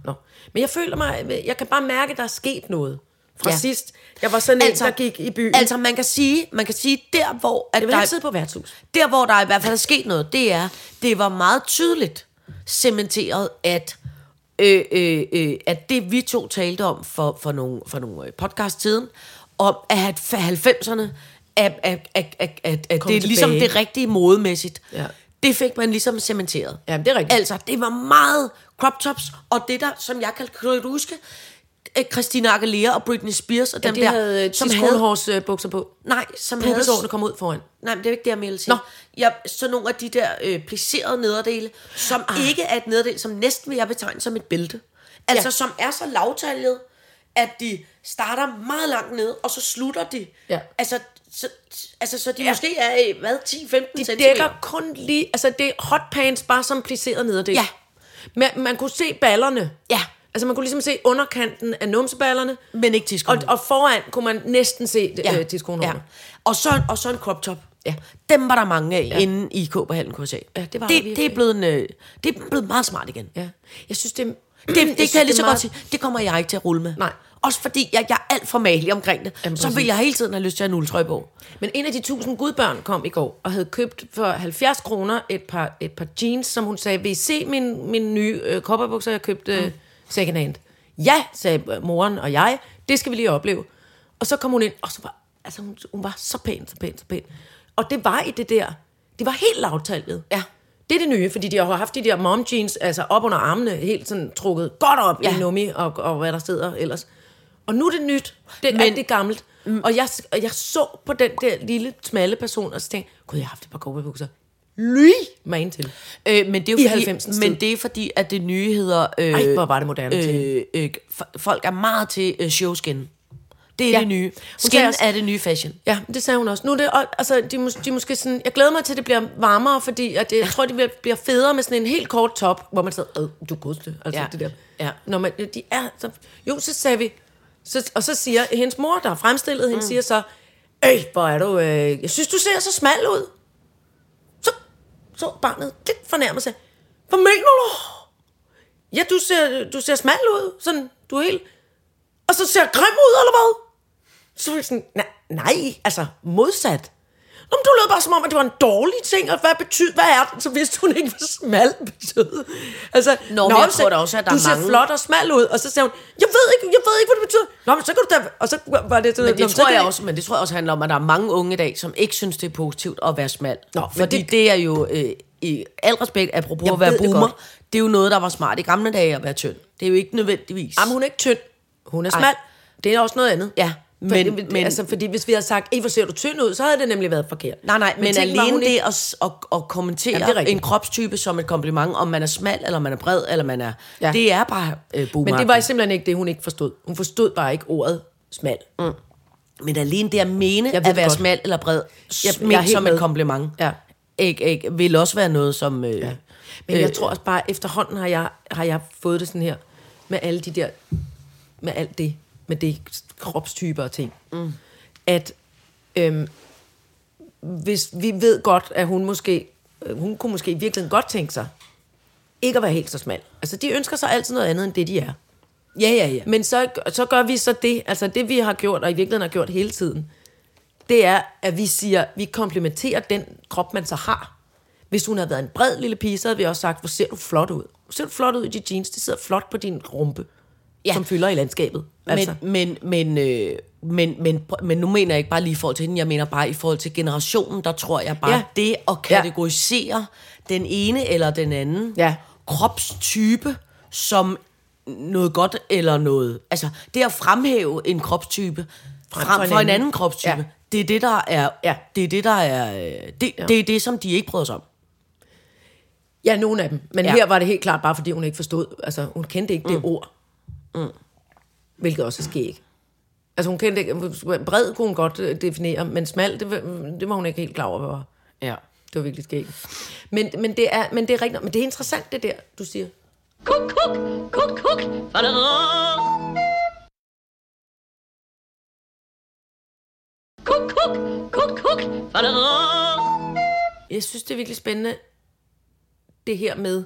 Nå. Men jeg føler mig, jeg kan bare mærke, at der er sket noget. Fra Ja. sidst, jeg var sådan Altså- en, der gik i byen. Altså, man kan sige, man kan sige der, hvor... At jeg vil der, sidde på værtshus. der, hvor der i hvert fald er sket noget, det er, det var meget tydeligt cementeret, at, øh, øh, øh, at det vi to talte om for, for nogle, for nogle øh, podcast tiden, om at 90'erne, at, at, at, at, at, at det er ligesom det rigtige modemæssigt. Ja. Det fik man ligesom cementeret. Jamen, det er rigtigt. Altså, det var meget crop tops, og det der, som jeg kan, kan huske, Christina Aguilera og Britney Spears og Ja, dem de der, havde som som havde, havde øh, bukser på. nej, som havde, kom ud foran. Nej, men det er ikke det, jeg vil sige. Nå. Ja, så nogle af de der øh, plisserede nederdele, som ah. ikke er et nederdel, som næsten vil jeg betegne som et bælte. Altså, Ja. som er så lavtaljet, at de starter meget langt ned, og så slutter de. Ja. Altså, så, altså, så de ja. Måske er, hvad, 10-15 De cm. dækker kun lige, altså det er hotpants bare som plisseret nederdel. Ja. Man, man kunne se ballerne. Ja. Altså man kunne ligesom se underkanten af numseballerne. Men ikke Og, tidskolen. og foran kunne man næsten se ja. øh, tidskonen. ja. Og, så, og så en crop top. Ja. Dem var der mange af ja. inde i K på Hallen KSA. Ja, det var det, det, er blevet en, øh, det er blevet meget smart igen. ja. Jeg synes, det, Det, det kan jeg lige så meget- godt sige, det kommer jeg ikke til at rulle med. Nej. Også fordi jeg, jeg er alt for malig omkring det. Jamen, så vil jeg hele tiden have lyst til at have en uldtrøje på. Men en af de tusind gudbørn kom i går og havde købt for 70 kroner et par, et par jeans, som hun sagde, vil I se min, min nye øh, kopperbukser, jeg købte øh, second hand? Ja, sagde moren og jeg, det skal vi lige opleve. Og så kom hun ind, og så var, altså, hun, hun var så pæn, så pæn, så pæn. Og det var i det der, det var helt lavtallet. Ja. Det er det nye, fordi de har haft de der mom jeans, altså op under armene, helt sådan trukket godt op Ja. i nummi, og, og hvad der sidder ellers. Og nu er det nyt. Det er Men- alt det gammelt. Mm. Og jeg, og jeg så på den der lille, smalle person, og så tænkte jeg, gud, jeg har haft et par cowboybukser. Lyg mig ind til. Øh, men, det er I jo fordi, 90'ens men det er fordi, at det nye hedder... Øh, Ej, hvor var det moderne til. øh, øh, Folk er meget til øh, showskin. Det er Ja. det nye. Hun Skin også- er det nye fashion. Ja, det sagde hun også. Nu er det, altså, de, mås- de måske sådan, jeg glæder mig til, at det bliver varmere, fordi at det, jeg tror, det bliver, bliver federe med sådan en helt kort top, hvor man sidder, øh, du godste, altså Ja. det der. Ja. Når man, de er, så, jo, så sagde vi, så, og så siger hendes mor, der har fremstillet hende, mm. siger så, øh, hvor er du, øh, jeg synes, du ser så smal ud. Så, barnet lidt fornærmet sig, hvad mener du? Ja, du ser, du ser smal ud, sådan, du er helt, og så ser jeg grim ud, eller hvad? Så var jeg sådan, nej, nej, altså modsat. Men du lød bare som om, at det var en dårlig ting, og hvad betyder, hvad er det? Så vidste hun ikke, hvad smal betød. Altså, Nå, men jeg tror da også, at der du er ser mange- flot og smal ud, og så sagde hun, jeg ved ikke, jeg ved ikke, hvad det betyder. Nå, men så kan du da, og så var det Men "Nå, det, tror jeg det- også, men det tror jeg også handler om, at der er mange unge i dag, som ikke synes, det er positivt at være smal. Nå, Fordi det, det- det er jo, øh, i al respekt, apropos Jeg at være det boomer, godt. det er jo noget, der var smart i gamle dage at være tynd. Det er jo ikke nødvendigvis. Jamen, hun er ikke tynd. Hun er Ej. smal. Det er også noget andet. Ja, men, men- men, altså, fordi hvis vi havde sagt, Ej, hvor ser du tynd ud, så havde det nemlig været forkert. Nej, nej, men, men tænk, alene det ikke- at, at, at kommentere er rigtigt. en kropstype som et kompliment, om man er smal, eller man er bred, eller man er... Ja. Ja. Det er bare øh. Men det var simpelthen ikke det, hun ikke forstod. Hun forstod bare ikke ordet smal. Mm. men alene det at mene Jeg at være godt. smal eller bred, Jeg- jeg, er som et med. kompliment. Ja. ikke, ikke, vil også være noget, som... Øh, ja. Men jeg tror også bare, efterhånden har jeg, har jeg fået det sådan her, med alle de der, med alt det, med det kropstyper og ting, mm. at øhm, hvis vi ved godt, at hun måske, øh, hun kunne måske i virkeligheden godt tænke sig, ikke at være helt så smal. Altså, de ønsker sig altid noget andet, end det de er. Ja, ja, ja. Men så, så gør vi så det, altså det vi har gjort, og i virkeligheden har gjort hele tiden, det er, at vi siger, vi komplementerer den krop, man så har. Hvis hun havde været en bred lille pige, så havde vi også sagt, hvor ser du flot ud. Hvor ser du flot ud i de jeans, det sidder flot på din rumpe, Ja. som fylder i landskabet. Altså. Men, men, men, øh, men, men, men nu mener jeg ikke bare lige i forhold til hende, jeg mener bare i forhold til generationen, der tror jeg bare, ja. Det at kategorisere ja. den ene eller den anden Ja. kropstype som noget godt eller noget. Altså, det at fremhæve en kropstype frem, frem for en anden kropstype, ja. Det er det, der er, Ja. det er det, der er, øh, det, ja. det er det, som de ikke bryder sig om. Ja, nogle af dem. Men ja. her var det helt klart bare, fordi hun ikke forstod, altså hun kendte ikke mm. det ord. Mm. Hvilket også er skæg. Altså hun kendte ikke, bred kunne hun godt øh, definere, men smal, det, var- det var hun ikke helt klar over, hvad var. Ja. Det var virkelig skæg. Men, men, det er, men det er rigtigt, men det er interessant det der, du siger. Kuk, kuk, kuk, kuk. Kuk, kuk, kuk, kuk. Jeg synes, det er virkelig spændende, det her med,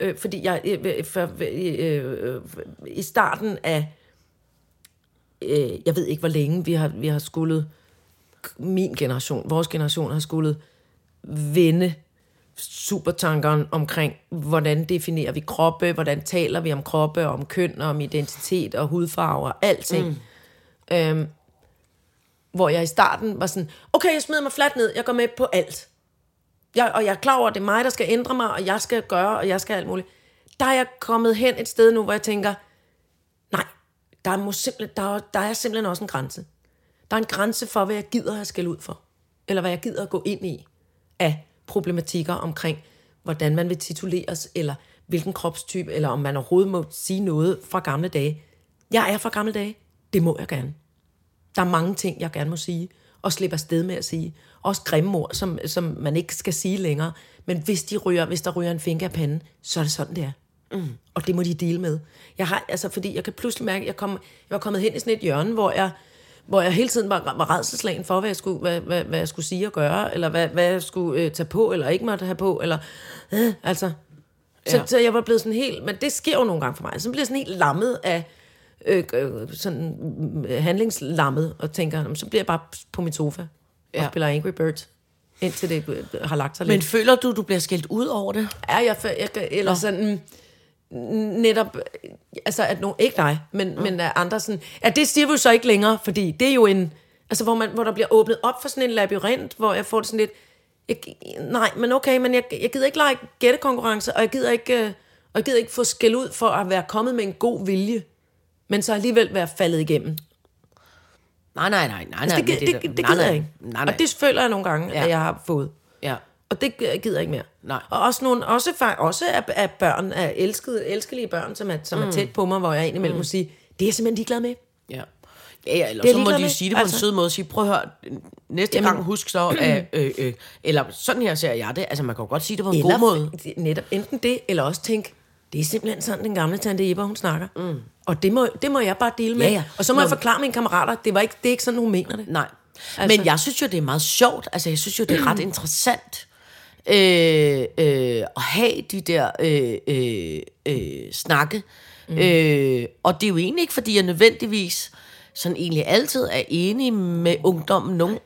øh, fordi jeg øh, for, øh, øh, i starten af, øh, jeg ved ikke hvor længe, vi har, vi har skulle, min generation, vores generation har skulle vende supertankeren omkring, hvordan definerer vi kroppe, hvordan taler vi om kroppe, om køn, og om identitet og hudfarver, alting. Mm. Øhm, hvor jeg i starten var sådan, okay, jeg smider mig fladt ned, jeg går med på alt. Jeg, og jeg er klar over, at det er mig, der skal ændre mig, og jeg skal gøre, og jeg skal alt muligt. Der er jeg kommet hen et sted nu, hvor jeg tænker, nej, der, må simpelthen, der, er, der er simpelthen også en grænse. Der er en grænse for, hvad jeg gider at skælde ud for. Eller hvad jeg gider at gå ind i af problematikker omkring, hvordan man vil tituleres, eller hvilken kropstype, eller om man overhovedet må sige noget fra gamle dage. Jeg er fra gamle dage. Det må jeg gerne. Der er mange ting, jeg gerne må sige, og slippe afsted med at sige. Også grimme ord, som, som man ikke skal sige længere. Men hvis, de ryger, hvis der ryger en finger af panden, så er det sådan, det er. Mm. Og det må de dele med. Jeg har, altså, fordi jeg kan pludselig mærke, at jeg, kom, jeg var kommet hen i sådan et hjørne, hvor jeg, hvor jeg hele tiden var, var redselslagen for, hvad jeg, skulle, hvad, hvad, hvad jeg skulle sige og gøre, eller hvad, hvad jeg skulle øh, tage på, eller ikke måtte have på, eller øh, altså. Så, Ja. så jeg var blevet sådan helt, men det sker jo nogle gange for mig, så bliver jeg sådan helt lammet af, øh, sådan øh, handlingslammet, og tænker, "Nå, men så bliver jeg bare på min sofa, og Ja. spiller Angry Birds, indtil det øh, har lagt sig Men lidt. føler du, du bliver skældt ud over det? Er jeg, jeg eller sådan, netop, altså at nogen, ikke dig, men, mm. men at andre sådan, ja, det siger vi jo så ikke længere, fordi det er jo en, altså hvor, man, hvor der bliver åbnet op for sådan en labyrint, hvor jeg får det sådan lidt, jeg, nej, men okay, men jeg, jeg gider ikke lege gættekonkurrence, og jeg gider ikke, øh, og jeg gider ikke få skæld ud for at være kommet med en god vilje, men så alligevel være faldet igennem. Nej, nej, nej, nej, nej. Altså, det, det, det, det, det gider nej, jeg ikke. Nej, nej. Og det føler jeg nogle gange, Ja. at jeg har fået. ja. Og det gider jeg ikke mere. Nej. Og også, nogle, også, også af, af børn, af elskede, elskelige børn, som, er, som mm. er tæt på mig, hvor jeg indimellem mm. må sige, det er jeg simpelthen ligeglad med. Ja. Ja, ja, eller Det så må de med. sige det på Altså- en sød måde. Sige, prøv at høre, næste Jamen- gang husk så, at, øh, øh, eller sådan her ser jeg det. Altså, man kan jo godt sige det på en Eller god måde. netop enten det, eller også tænke, det er simpelthen sådan, den gamle tante Eva, hun snakker. Mm. Og det må, det må jeg bare dele med. Ja, ja. Og så må Nå. jeg forklare mine kammerater, det, var ikke, det er ikke sådan, hun mener det. Nej. Altså-. Men jeg synes jo, det er meget sjovt. Altså, jeg synes jo, det er ret interessant øh, øh, at have de der øh, øh, øh, snakke. Mm. Øh, og det er jo egentlig ikke, fordi jeg nødvendigvis sådan egentlig altid er enig med ungdommen. Nogen,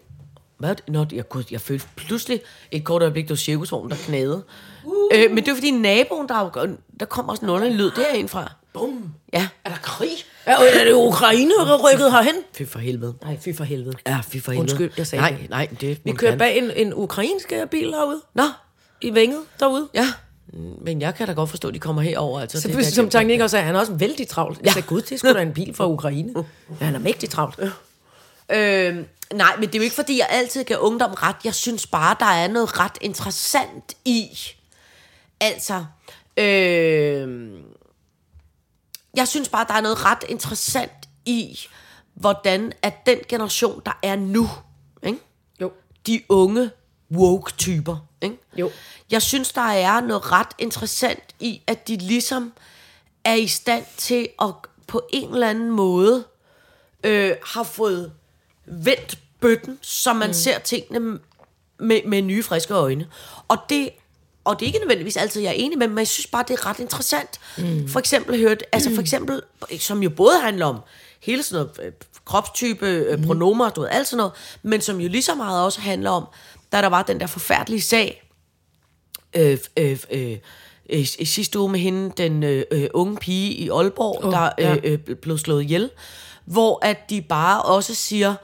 hvad? Nå, jeg, jeg følte pludselig et kort øjeblik, der var cirkusvognen, der knæede. Uh. Øh, men det var fordi naboen, der, der kom også en underlig lyd derindfra. Bum. Ja. Er der krig? Er, er det Ukraine, der er rykket herhen? Fy for helvede. Nej, fy for helvede. Ja, fy for helvede. Undskyld, jeg sagde nej, det. Nej, det Vi kører bag en, en ukrainsk bil herude. Nå, I Vænget derude. Ja, men jeg kan da godt forstå, at de kommer herover. Altså, Så det der- som Tangnik også sagde, han er også vældig travlt. Jeg sagde, gud, det er sgu da en bil fra Ukraine. Ja, han er mægtig travlt. Øh, nej, men det er jo ikke, fordi jeg altid kan ungdom ret. Jeg synes bare, der er noget ret interessant i. Altså, øh, jeg synes bare, der er noget ret interessant i, hvordan at den generation, der er nu, ikke? Jo. de unge woke-typer, Ikke? Jo. Jeg synes, der er noget ret interessant i, at de ligesom er i stand til at på en eller anden måde øh, har fået vendt bøtten, så man mm. ser tingene med, med nye, friske øjne. Og det, og det er ikke nødvendigvis altid, jeg er enig med, men jeg synes bare, det er ret interessant. Mm. For eksempel hørt, altså for eksempel, som jo både handler om hele sådan noget øh, kropstype, øh, pronomer, du ved, alt sådan noget, men som jo lige så meget også handler om, da der var den der forfærdelige sag, øh, øh, øh, øh, i sidste uge med hende, den øh, øh, unge pige i Aalborg, oh, der ja. øh, øh, blev slået ihjel, hvor at de bare også siger,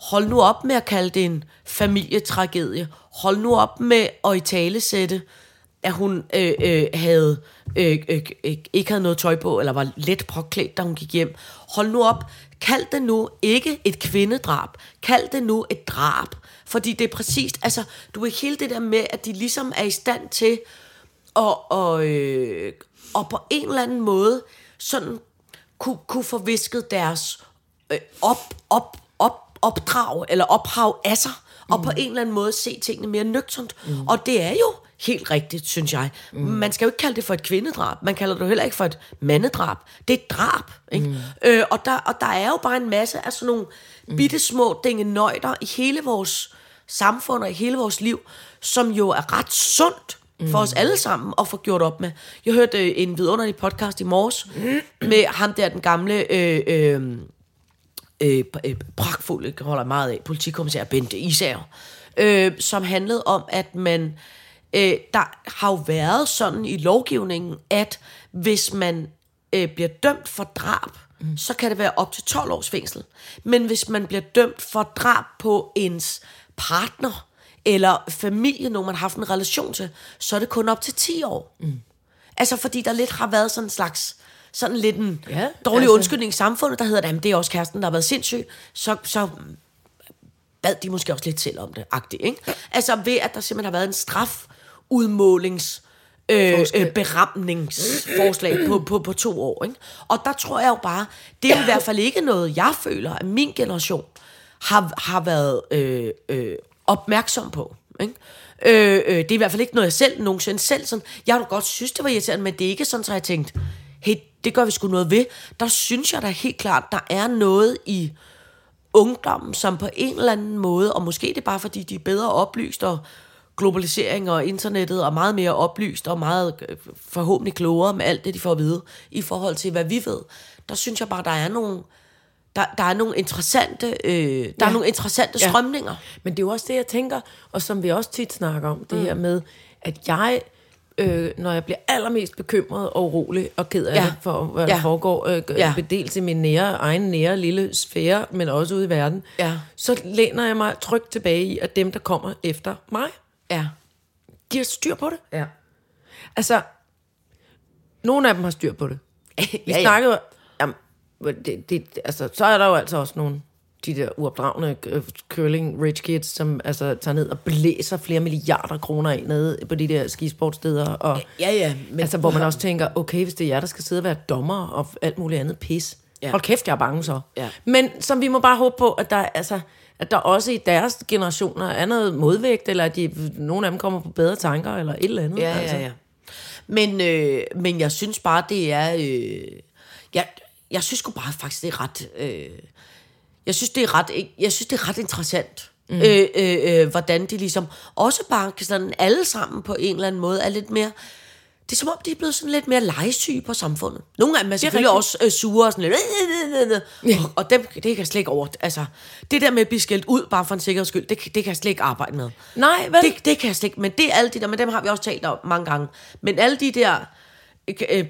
hold nu op med at kalde det en familietragedie. Hold nu op med at i tale sætte, at hun øh, øh, havde øh, øh, øh, ikke havde noget tøj på, eller var let påklædt, da hun gik hjem. Hold nu op. Kald det nu ikke et kvindedrab. Kald det nu et drab. Fordi det er præcist, altså, du er hele det der med, at de ligesom er i stand til og, og, øh, og på en eller anden måde sådan kunne, kunne få visket deres øh, op, op, op, opdrag eller ophav af sig, og på en eller anden måde se tingene mere nøgternt. Mm. Og det er jo helt rigtigt, synes jeg. Mm. Man skal jo ikke kalde det for et kvindedrab. Man kalder det jo heller ikke for et mandedrab. Det er et drab. Ikke? Mm. Øh, og, der, og der er jo bare en masse af sådan nogle mm. bitte små dingenøjter i hele vores samfund og i hele vores liv, som jo er ret sundt for os alle sammen at få gjort op med. Jeg hørte øh, en vidunderlig podcast i morges med ham der, den gamle øh, øh, øh, øh, pragtfulde, holder meget af, politikommissær Bente Isager, øh, som handlede om, at man, øh, der har jo været sådan i lovgivningen, at hvis man øh, bliver dømt for drab, mm. så kan det være op til 12 års fængsel. Men hvis man bliver dømt for drab på ens partner, eller familie, nogen man har haft en relation til, så er det kun op til 10 år. Mm. Altså fordi der lidt har været sådan en slags, sådan lidt en Ja, dårlig altså- undskyldning i samfundet, der hedder, at det er også kæresten, der har været sindssyg, så, så bad de måske også lidt selv om det, agtigt, ikke? Altså ved, at der simpelthen har været en strafudmålings øh, øh, beramningsforslag på, på, på to år, ikke? Og der tror jeg jo bare, det er i hvert fald ikke noget, jeg føler, at min generation har, har været øh, øh, opmærksom på, ikke? Øh, øh, det er i hvert fald ikke noget, jeg selv nogensinde selv sådan... Jeg har godt synes, det var irriterende, men det er ikke sådan, så jeg tænkt, hey, det gør vi sgu noget ved. Der synes jeg da helt klart, der er noget i ungdommen, som på en eller anden måde, og måske det er bare fordi, de er bedre oplyst, og globalisering og internettet er meget mere oplyst, og meget øh, forhåbentlig klogere med alt det, de får at vide, i forhold til, hvad vi ved. Der synes jeg bare, der er nogle, der, der er nogle interessante, øh, der ja. er nogle interessante Ja. strømninger. Men det er jo også det, jeg tænker, og som vi også tit snakker om, det mm. her med, at jeg, øh, når jeg bliver allermest bekymret og urolig og ked af Ja. for hvad ja. Ja. der foregår, øh, ja. dels i min nære, egen nære lille sfære, men også ude i verden, Ja. så læner jeg mig trygt tilbage i, at dem, der kommer efter mig, Ja. de har styr på det. Ja. Altså, nogle af dem har styr på det. Vi Ja, ja, snakkede jo, jamen, det, det, altså, så er der jo altså også nogle, de der uopdragende øh, curling rich kids, som altså tager ned og blæser flere milliarder kroner af nede på de der skisportsteder, og Ja, ja. Men, altså, hvor man også tænker, okay, hvis det er jer, der skal sidde og være dommer og alt muligt andet pis, ja. hold kæft, jeg er bange så. Ja. Men som vi må bare håbe på, at der, altså, at der også i deres generationer er noget modvægt, eller at de, nogle af dem kommer på bedre tanker, eller et eller andet. Ja, altså. ja, ja. Men, øh, men jeg synes bare, det er... Øh, jeg, jeg synes sgu bare faktisk, det er ret... Øh, jeg synes, det er ret, jeg synes, det er ret interessant, mm. øh, øh, øh, hvordan de ligesom også bare kan sådan alle sammen på en eller anden måde er lidt mere... Det er som om, de er blevet sådan lidt mere legesyge på samfundet. Nogle af dem er selvfølgelig også øh, sure og sådan lidt... Øh, øh, øh, øh. Og, og dem, det kan jeg slet ikke over... Altså, det der med at blive skældt ud bare for en sikkerheds skyld, det, det kan jeg slet ikke arbejde med. Nej, vel? Det, det kan jeg slet ikke, men det er alle de der, men dem har vi også talt om mange gange. Men alle de der øh, øh,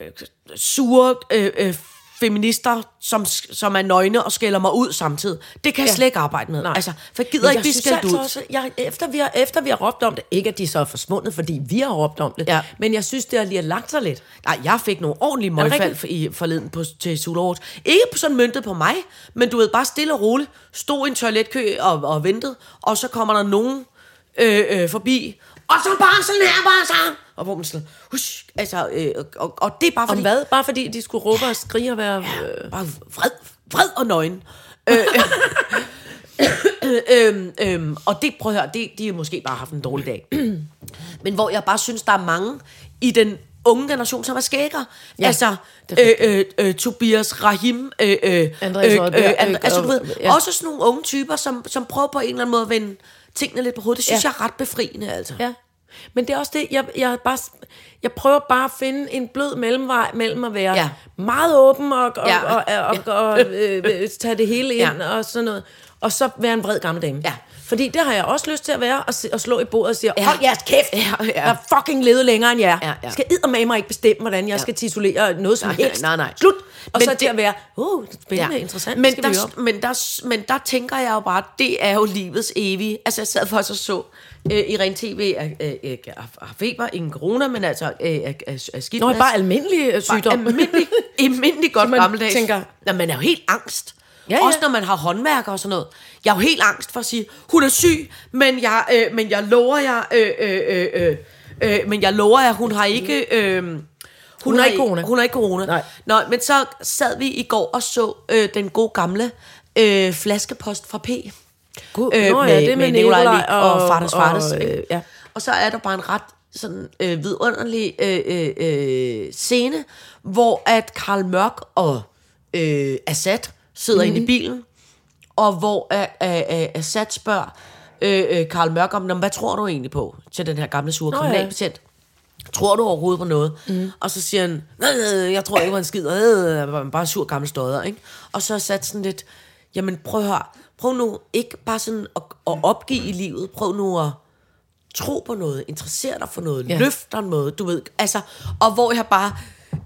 øh, sure øh, øh, feminister, som, som er nøgne og skælder mig ud samtidig, det kan jeg Ja. slet ikke arbejde med. Nej. Altså, for jeg gider Men ikke blive skældt altså ud. Også, jeg, efter, vi har, efter vi har råbt om det, ikke at de så er forsvundet, fordi vi har råbt om det, Ja. men jeg synes, det har lige lagt sig lidt. Nej, jeg fik nogle ordentlige møgfald for, i forleden på, til Awards. Ikke på sådan møntet på mig, men du ved, bare stille og roligt. Stod i en toiletkø og, og ventede, og så kommer der nogen øh, øh, forbi, og så bare sådan her, bare så. Og hvor man sådan, husk, altså, øh, og, og det er bare Om fordi, hvad? Bare fordi de skulle råbe og skrige og være... Øh, bare vred, vred og nøgen. Øh, øhm, øhm, og det, prøv at høre, det, de har måske bare haft en dårlig dag. Men hvor jeg bare synes, der er mange i den unge generation, som er skægger. Ja, altså, øh, øh, øh, Tobias Rahim, øh, øh, Andreas øh, øh, and, øh, altså, du ved, ja. også sådan nogle unge typer, som, som prøver på en eller anden måde at vende tingene lidt på hovedet. Det synes Ja. jeg er ret befriende, altså. Ja. Men det er også det, jeg, jeg, bare, jeg prøver bare at finde en blød mellemvej mellem at være Ja. ja. meget åben og, og, Ja. ja. og, og, og, og øh, øh, tage det hele ind Ja. ja. og sådan noget. Og så være en vred gammel dame. Ja. Fordi det har jeg også lyst til at være, og, se- og slå i bordet og sige, Ja. hold jeres kæft, Ja, ja. jeg har fucking levet længere end jer. Ja, ja. Skal med mig ikke bestemme, hvordan jeg skal titulere noget som Nej, helst. nej, nej. Slut. Og Men så det- til at være, uh, spændende, interessant, Men der, men, der, men der tænker jeg jo bare, det er jo livets evige. Altså jeg sad faktisk og så øh, i Ren TV, at øh, øh, har feber, ingen corona, men altså øh, er, er, er skidt. Nå, bare almindelig øh, sygdom. Almindelig, almindelig godt man gammeldags. tænker- ja, man er jo helt angst. Ja, ja. Også når man har håndværker og sådan noget. Jeg er jo helt angst for at sige, hun er syg, men jeg, øh, men jeg lover jer, øh, øh, øh, øh, øh, men jeg lover jer, hun har ikke... Øh, hun, Hun har ikke corona. Hun har ikke corona. Nej. Nå, men så sad vi i går og så øh, den gode gamle øh, flaskepost fra P. God, Øh, Nå, med, ja, det med Nicolaj Lie og, og- Fartas Fartas. og, øh, ja. Og så er der bare en ret sådan øh, vidunderlig øh, øh, øh, scene, hvor at Karl Mørk og øh, Assad sidder mm-hmm. inde i bilen, og hvor øh, øh, øh, Assad spørger øh, Karl Mørk om, "Nå, hvad tror du egentlig på til den her gamle sure Nå, ja. kriminalbetjent? Tror du overhovedet på noget? Mm. Og så siger han, "Øh, jeg tror ikke, man skider. Øh, jeg var bare sur gammel stodder, ikke? Og så er sat sådan lidt, jamen prøv at høre, prøv nu ikke bare sådan at, at opgive i livet, prøv nu at tro på noget, interessere dig for noget, ja. Løft dig noget, du ved, altså, og hvor jeg bare,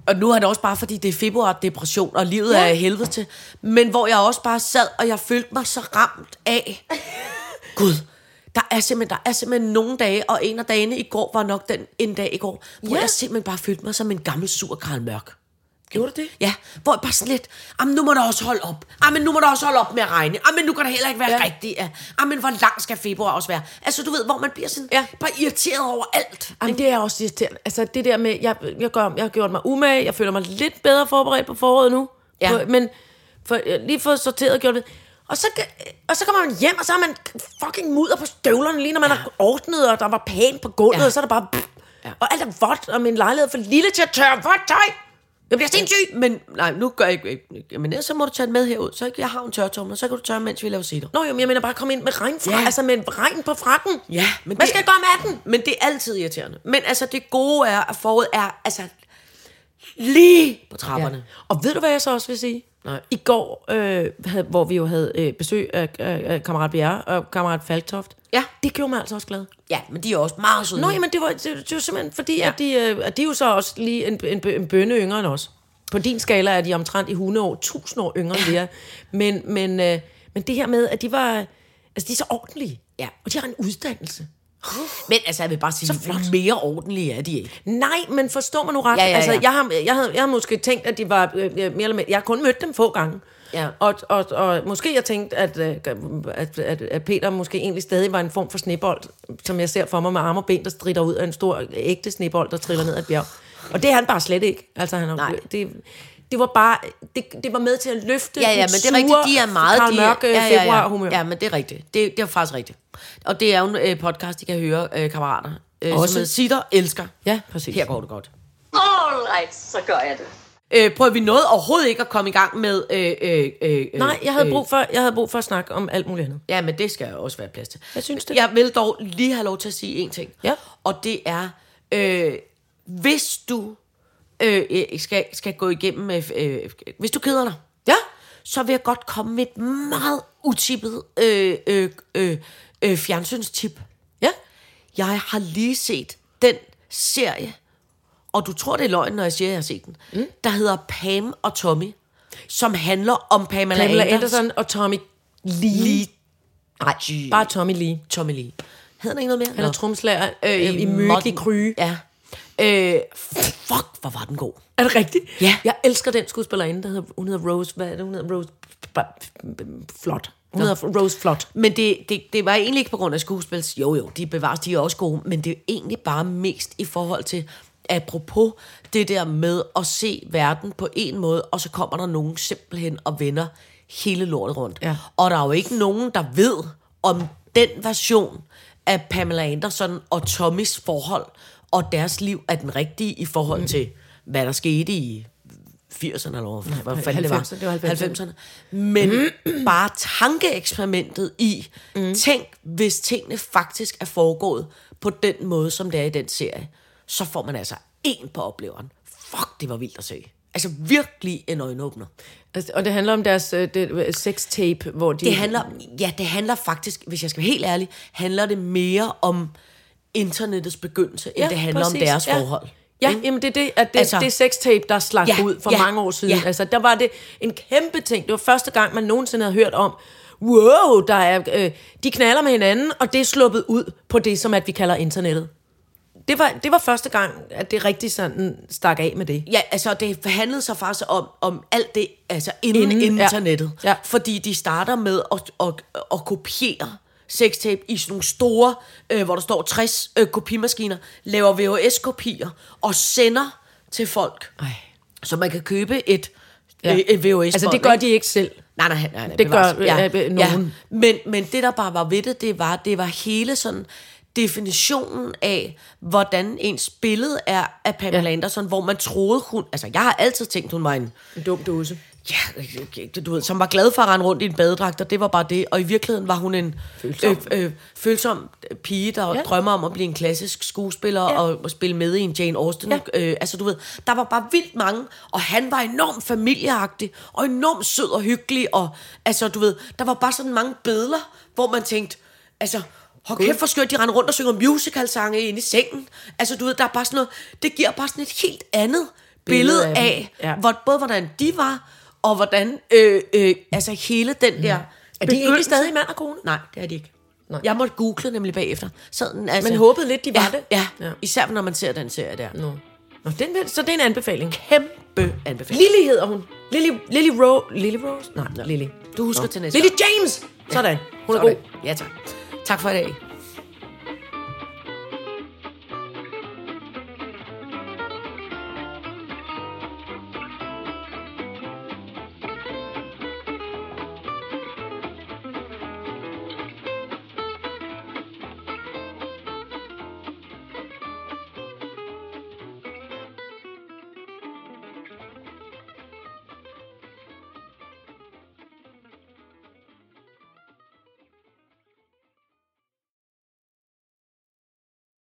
og nu er det også bare, fordi det er februar, depression, og livet ja. er helvede til, men hvor jeg også bare sad, og jeg følte mig så ramt af, Gud, der er simpelthen, der er simpelthen nogle dage, og en af dagene i går var nok den en dag i går, hvor Ja. jeg simpelthen bare følte mig som en gammel sur Karl Mørk. Gjorde du det? Ja, hvor jeg bare sådan lidt, jamen nu må der også holde op. Jamen nu må der også holde op med at regne. Jamen nu kan det heller ikke være ja. Rigtigt. Ja. Jamen hvor lang skal februar også være? Altså du ved, hvor man bliver sådan Ja. bare irriteret over alt. Jamen, det er også irriterende. Altså, det der med, jeg, jeg, gør, jeg har gjort mig umage, jeg føler mig lidt bedre forberedt på foråret nu. Ja. For, men for, har lige fået sorteret og gjort det. Og så, og så kommer man hjem, og så har man fucking mudder på støvlerne, lige når man ja. har ordnet, og der var pænt på gulvet, Ja. og så er der bare... Ja. Og alt er vådt, og min lejlighed er for lille til at tørre vådt tøj. Jeg bliver sindssyg. Men nej, nu gør jeg ikke. Men ellers så må du tage den med herud. Så jeg har en tørretumler, så kan du tørre, mens vi laver sitter. Nå jo, men jeg mener bare komme ind med regn fra, Ja. altså med regn på frakken. Ja, men Hvad det- skal jeg gøre med den? Men det er altid irriterende. Men altså, det gode er, at foråret er altså lige på trapperne. Ja. Og ved du, hvad jeg så også vil sige? Nej. I går, øh, havde, hvor vi jo havde øh, besøg af, af, af kammerat Bjerre og kammerat Falktoft. Ja. Det gjorde mig altså også glad. Ja, men de er også meget søde. Nå, jamen det var, det, det var simpelthen fordi, Ja. at, de, øh, at de er jo så også lige en, en, en bønne yngre end os. På din skala er de omtrent i 100 år, 1000 år yngre end vi er. Men, men, øh, men det her med, at de var, altså de er så ordentlige. Ja. Og de har en uddannelse. Men altså, jeg vil bare sige, Så flot. mere ordentlige er de ikke. Nej, men forstå mig nu ret. Ja, ja, ja. Altså, jeg, har, jeg, havde, jeg havde måske tænkt, at de var øh, øh, mere eller mindre... Jeg har kun mødt dem få gange. Ja. Og, og, og måske jeg tænkt, at, øh, at, at, at Peter måske egentlig stadig var en form for snebold, som jeg ser for mig med arme og ben, der strider ud af en stor ægte snebold, der triller ned ad et bjerg. Og det er han bare slet ikke. Altså, han, Nej. det, det var bare... Det, det var med til at løfte Ja, ja, men det er rigtigt, de er meget... Karl de er, Mørk, øh, ja, ja, februar ja. humør. Ja, men det er rigtigt. Det, det er faktisk rigtigt. Og det er jo en øh, podcast, de kan høre, øh, kammerater. Øh, Også. Som Sitter elsker. ja, præcis. Her går det godt. All right, så gør jeg det. Øh, prøv, vi nåede overhovedet ikke at komme i gang med... Øh, øh, øh, Nej, jeg havde, øh, brug for, jeg havde brug for at snakke om alt muligt andet. Ja, men det skal også være plads til. Jeg synes det. Jeg vil dog lige have lov til at sige en ting. Ja. Og det er, øh, hvis du øh, øh, skal, skal gå igennem... Øh, øh, hvis du keder dig, Ja. så vil jeg godt komme med et meget utippet øh, øh, øh, øh, fjernsynstip. Ja. Jeg har lige set den serie, og du tror, det er løgn, når jeg siger, at jeg har set den, mm. der hedder Pam og Tommy, som handler om Pamela, Pamela Andersen. Anderson og Tommy Lee. Lige Nej, bare Tommy Lee. Tommy Lee. Hedder der ikke noget mere? Han er Nå. tromslager øh, i, i mødelig Modern- kryge. Ja. Øh, fuck, hvor var den god. Er det rigtigt? Ja. Jeg elsker den skuespillerinde, der hedder, hun hedder Rose, hvad er det, hun hedder Rose Flot. Hun Nå. hedder Rose Flot. Men det, det, det var egentlig ikke på grund af skuespils. Jo, jo, de bevares, de er også gode. Men det er egentlig bare mest i forhold til, apropos det der med at se verden på en måde, og så kommer der nogen simpelthen og vender hele lortet rundt. Ja. Og der er jo ikke nogen, der ved om den version af Pamela Anderson og Tommys forhold og deres liv er den rigtige i forhold mm. til, hvad der skete i 80'erne eller hvad, fanden det var. 90'erne, det var 90'erne. 90'erne. Men bare tankeeksperimentet i, mm. tænk, hvis tingene faktisk er foregået på den måde, som det er i den serie, så får man altså en på opleveren. Fuck, det var vildt at se. Altså virkelig en øjenåbner. Altså, Og det handler om deres øh, det, sex-tape, hvor de... Det handler, ja, det handler faktisk, hvis jeg skal være helt ærlig, handler det mere om internettets begyndelse, end det handler præcis. om deres ja. forhold. Ja, Ikke? jamen det er det, at det, Altså- det sextape, der slank Ja, ud for ja, mange år siden. ja. Altså, der var det en kæmpe ting. Det var første gang, man nogensinde havde hørt om, wow, der er, øh, de knaller med hinanden, og det er sluppet ud på det, som at vi kalder internettet. Det var, det var første gang, at det rigtig sådan stak af med det. Ja, altså det handlede så faktisk om, om alt det, altså inden, Inden, inden ja. internettet. Ja. Fordi de starter med at, at, at kopiere sextape i sådan nogle store, øh, hvor der står 60 øh, kopimaskiner, laver VHS-kopier og sender til folk. Ej. Så man kan købe et, Ja. ja. et VHS-bånd. Altså, det gør de ikke selv. Nej, nej, nej, nej Det gør, bevares. øh, øh, nogen. Men, men det, der bare var ved det, det var, det var hele sådan definitionen af, hvordan ens billede er af Pamela Ja. ja. Anderson, hvor man troede hun... Altså, jeg har altid tænkt, hun var en... En dum dåse. Ja, du ved, som var glad for at rende rundt i en badedragt, og det var bare det. Og i virkeligheden var hun en Følsom. øh, øh, følsom pige, der Ja. drømmer om at blive en klassisk skuespiller Ja. og, og spille med i en Jane Austen. Ja. Øh, altså, du ved, der var bare vildt mange, og han var enormt familieagtig, og enormt sød og hyggelig, og altså, du ved, der var bare sådan mange billeder, hvor man tænkte, altså, Hold kæft, hvor skørt, de render rundt og synger musicalsange inde i sengen. Altså, du ved, der er bare sådan noget, det giver bare sådan et helt andet Billede billede af af, ja. hvor, både hvordan de var, og hvordan, øh, øh, altså hele den der... Er de ikke stadig mand og kone? Nej, det er de ikke. Nej. Jeg måtte google nemlig bagefter. Sådan, altså, Man håbede lidt, de var ja, det. Ja, Ja. ja, især når man ser den serie der. Nå. Nå den, så det er en anbefaling. Kæmpe anbefaling. Lily hedder hun. Lily, Lily Rose. Lily Rose? Nej, Lily. Du husker til næste Lily James! Sådan. Hun er Sådan. god. Ja, tak. Tak for i dag.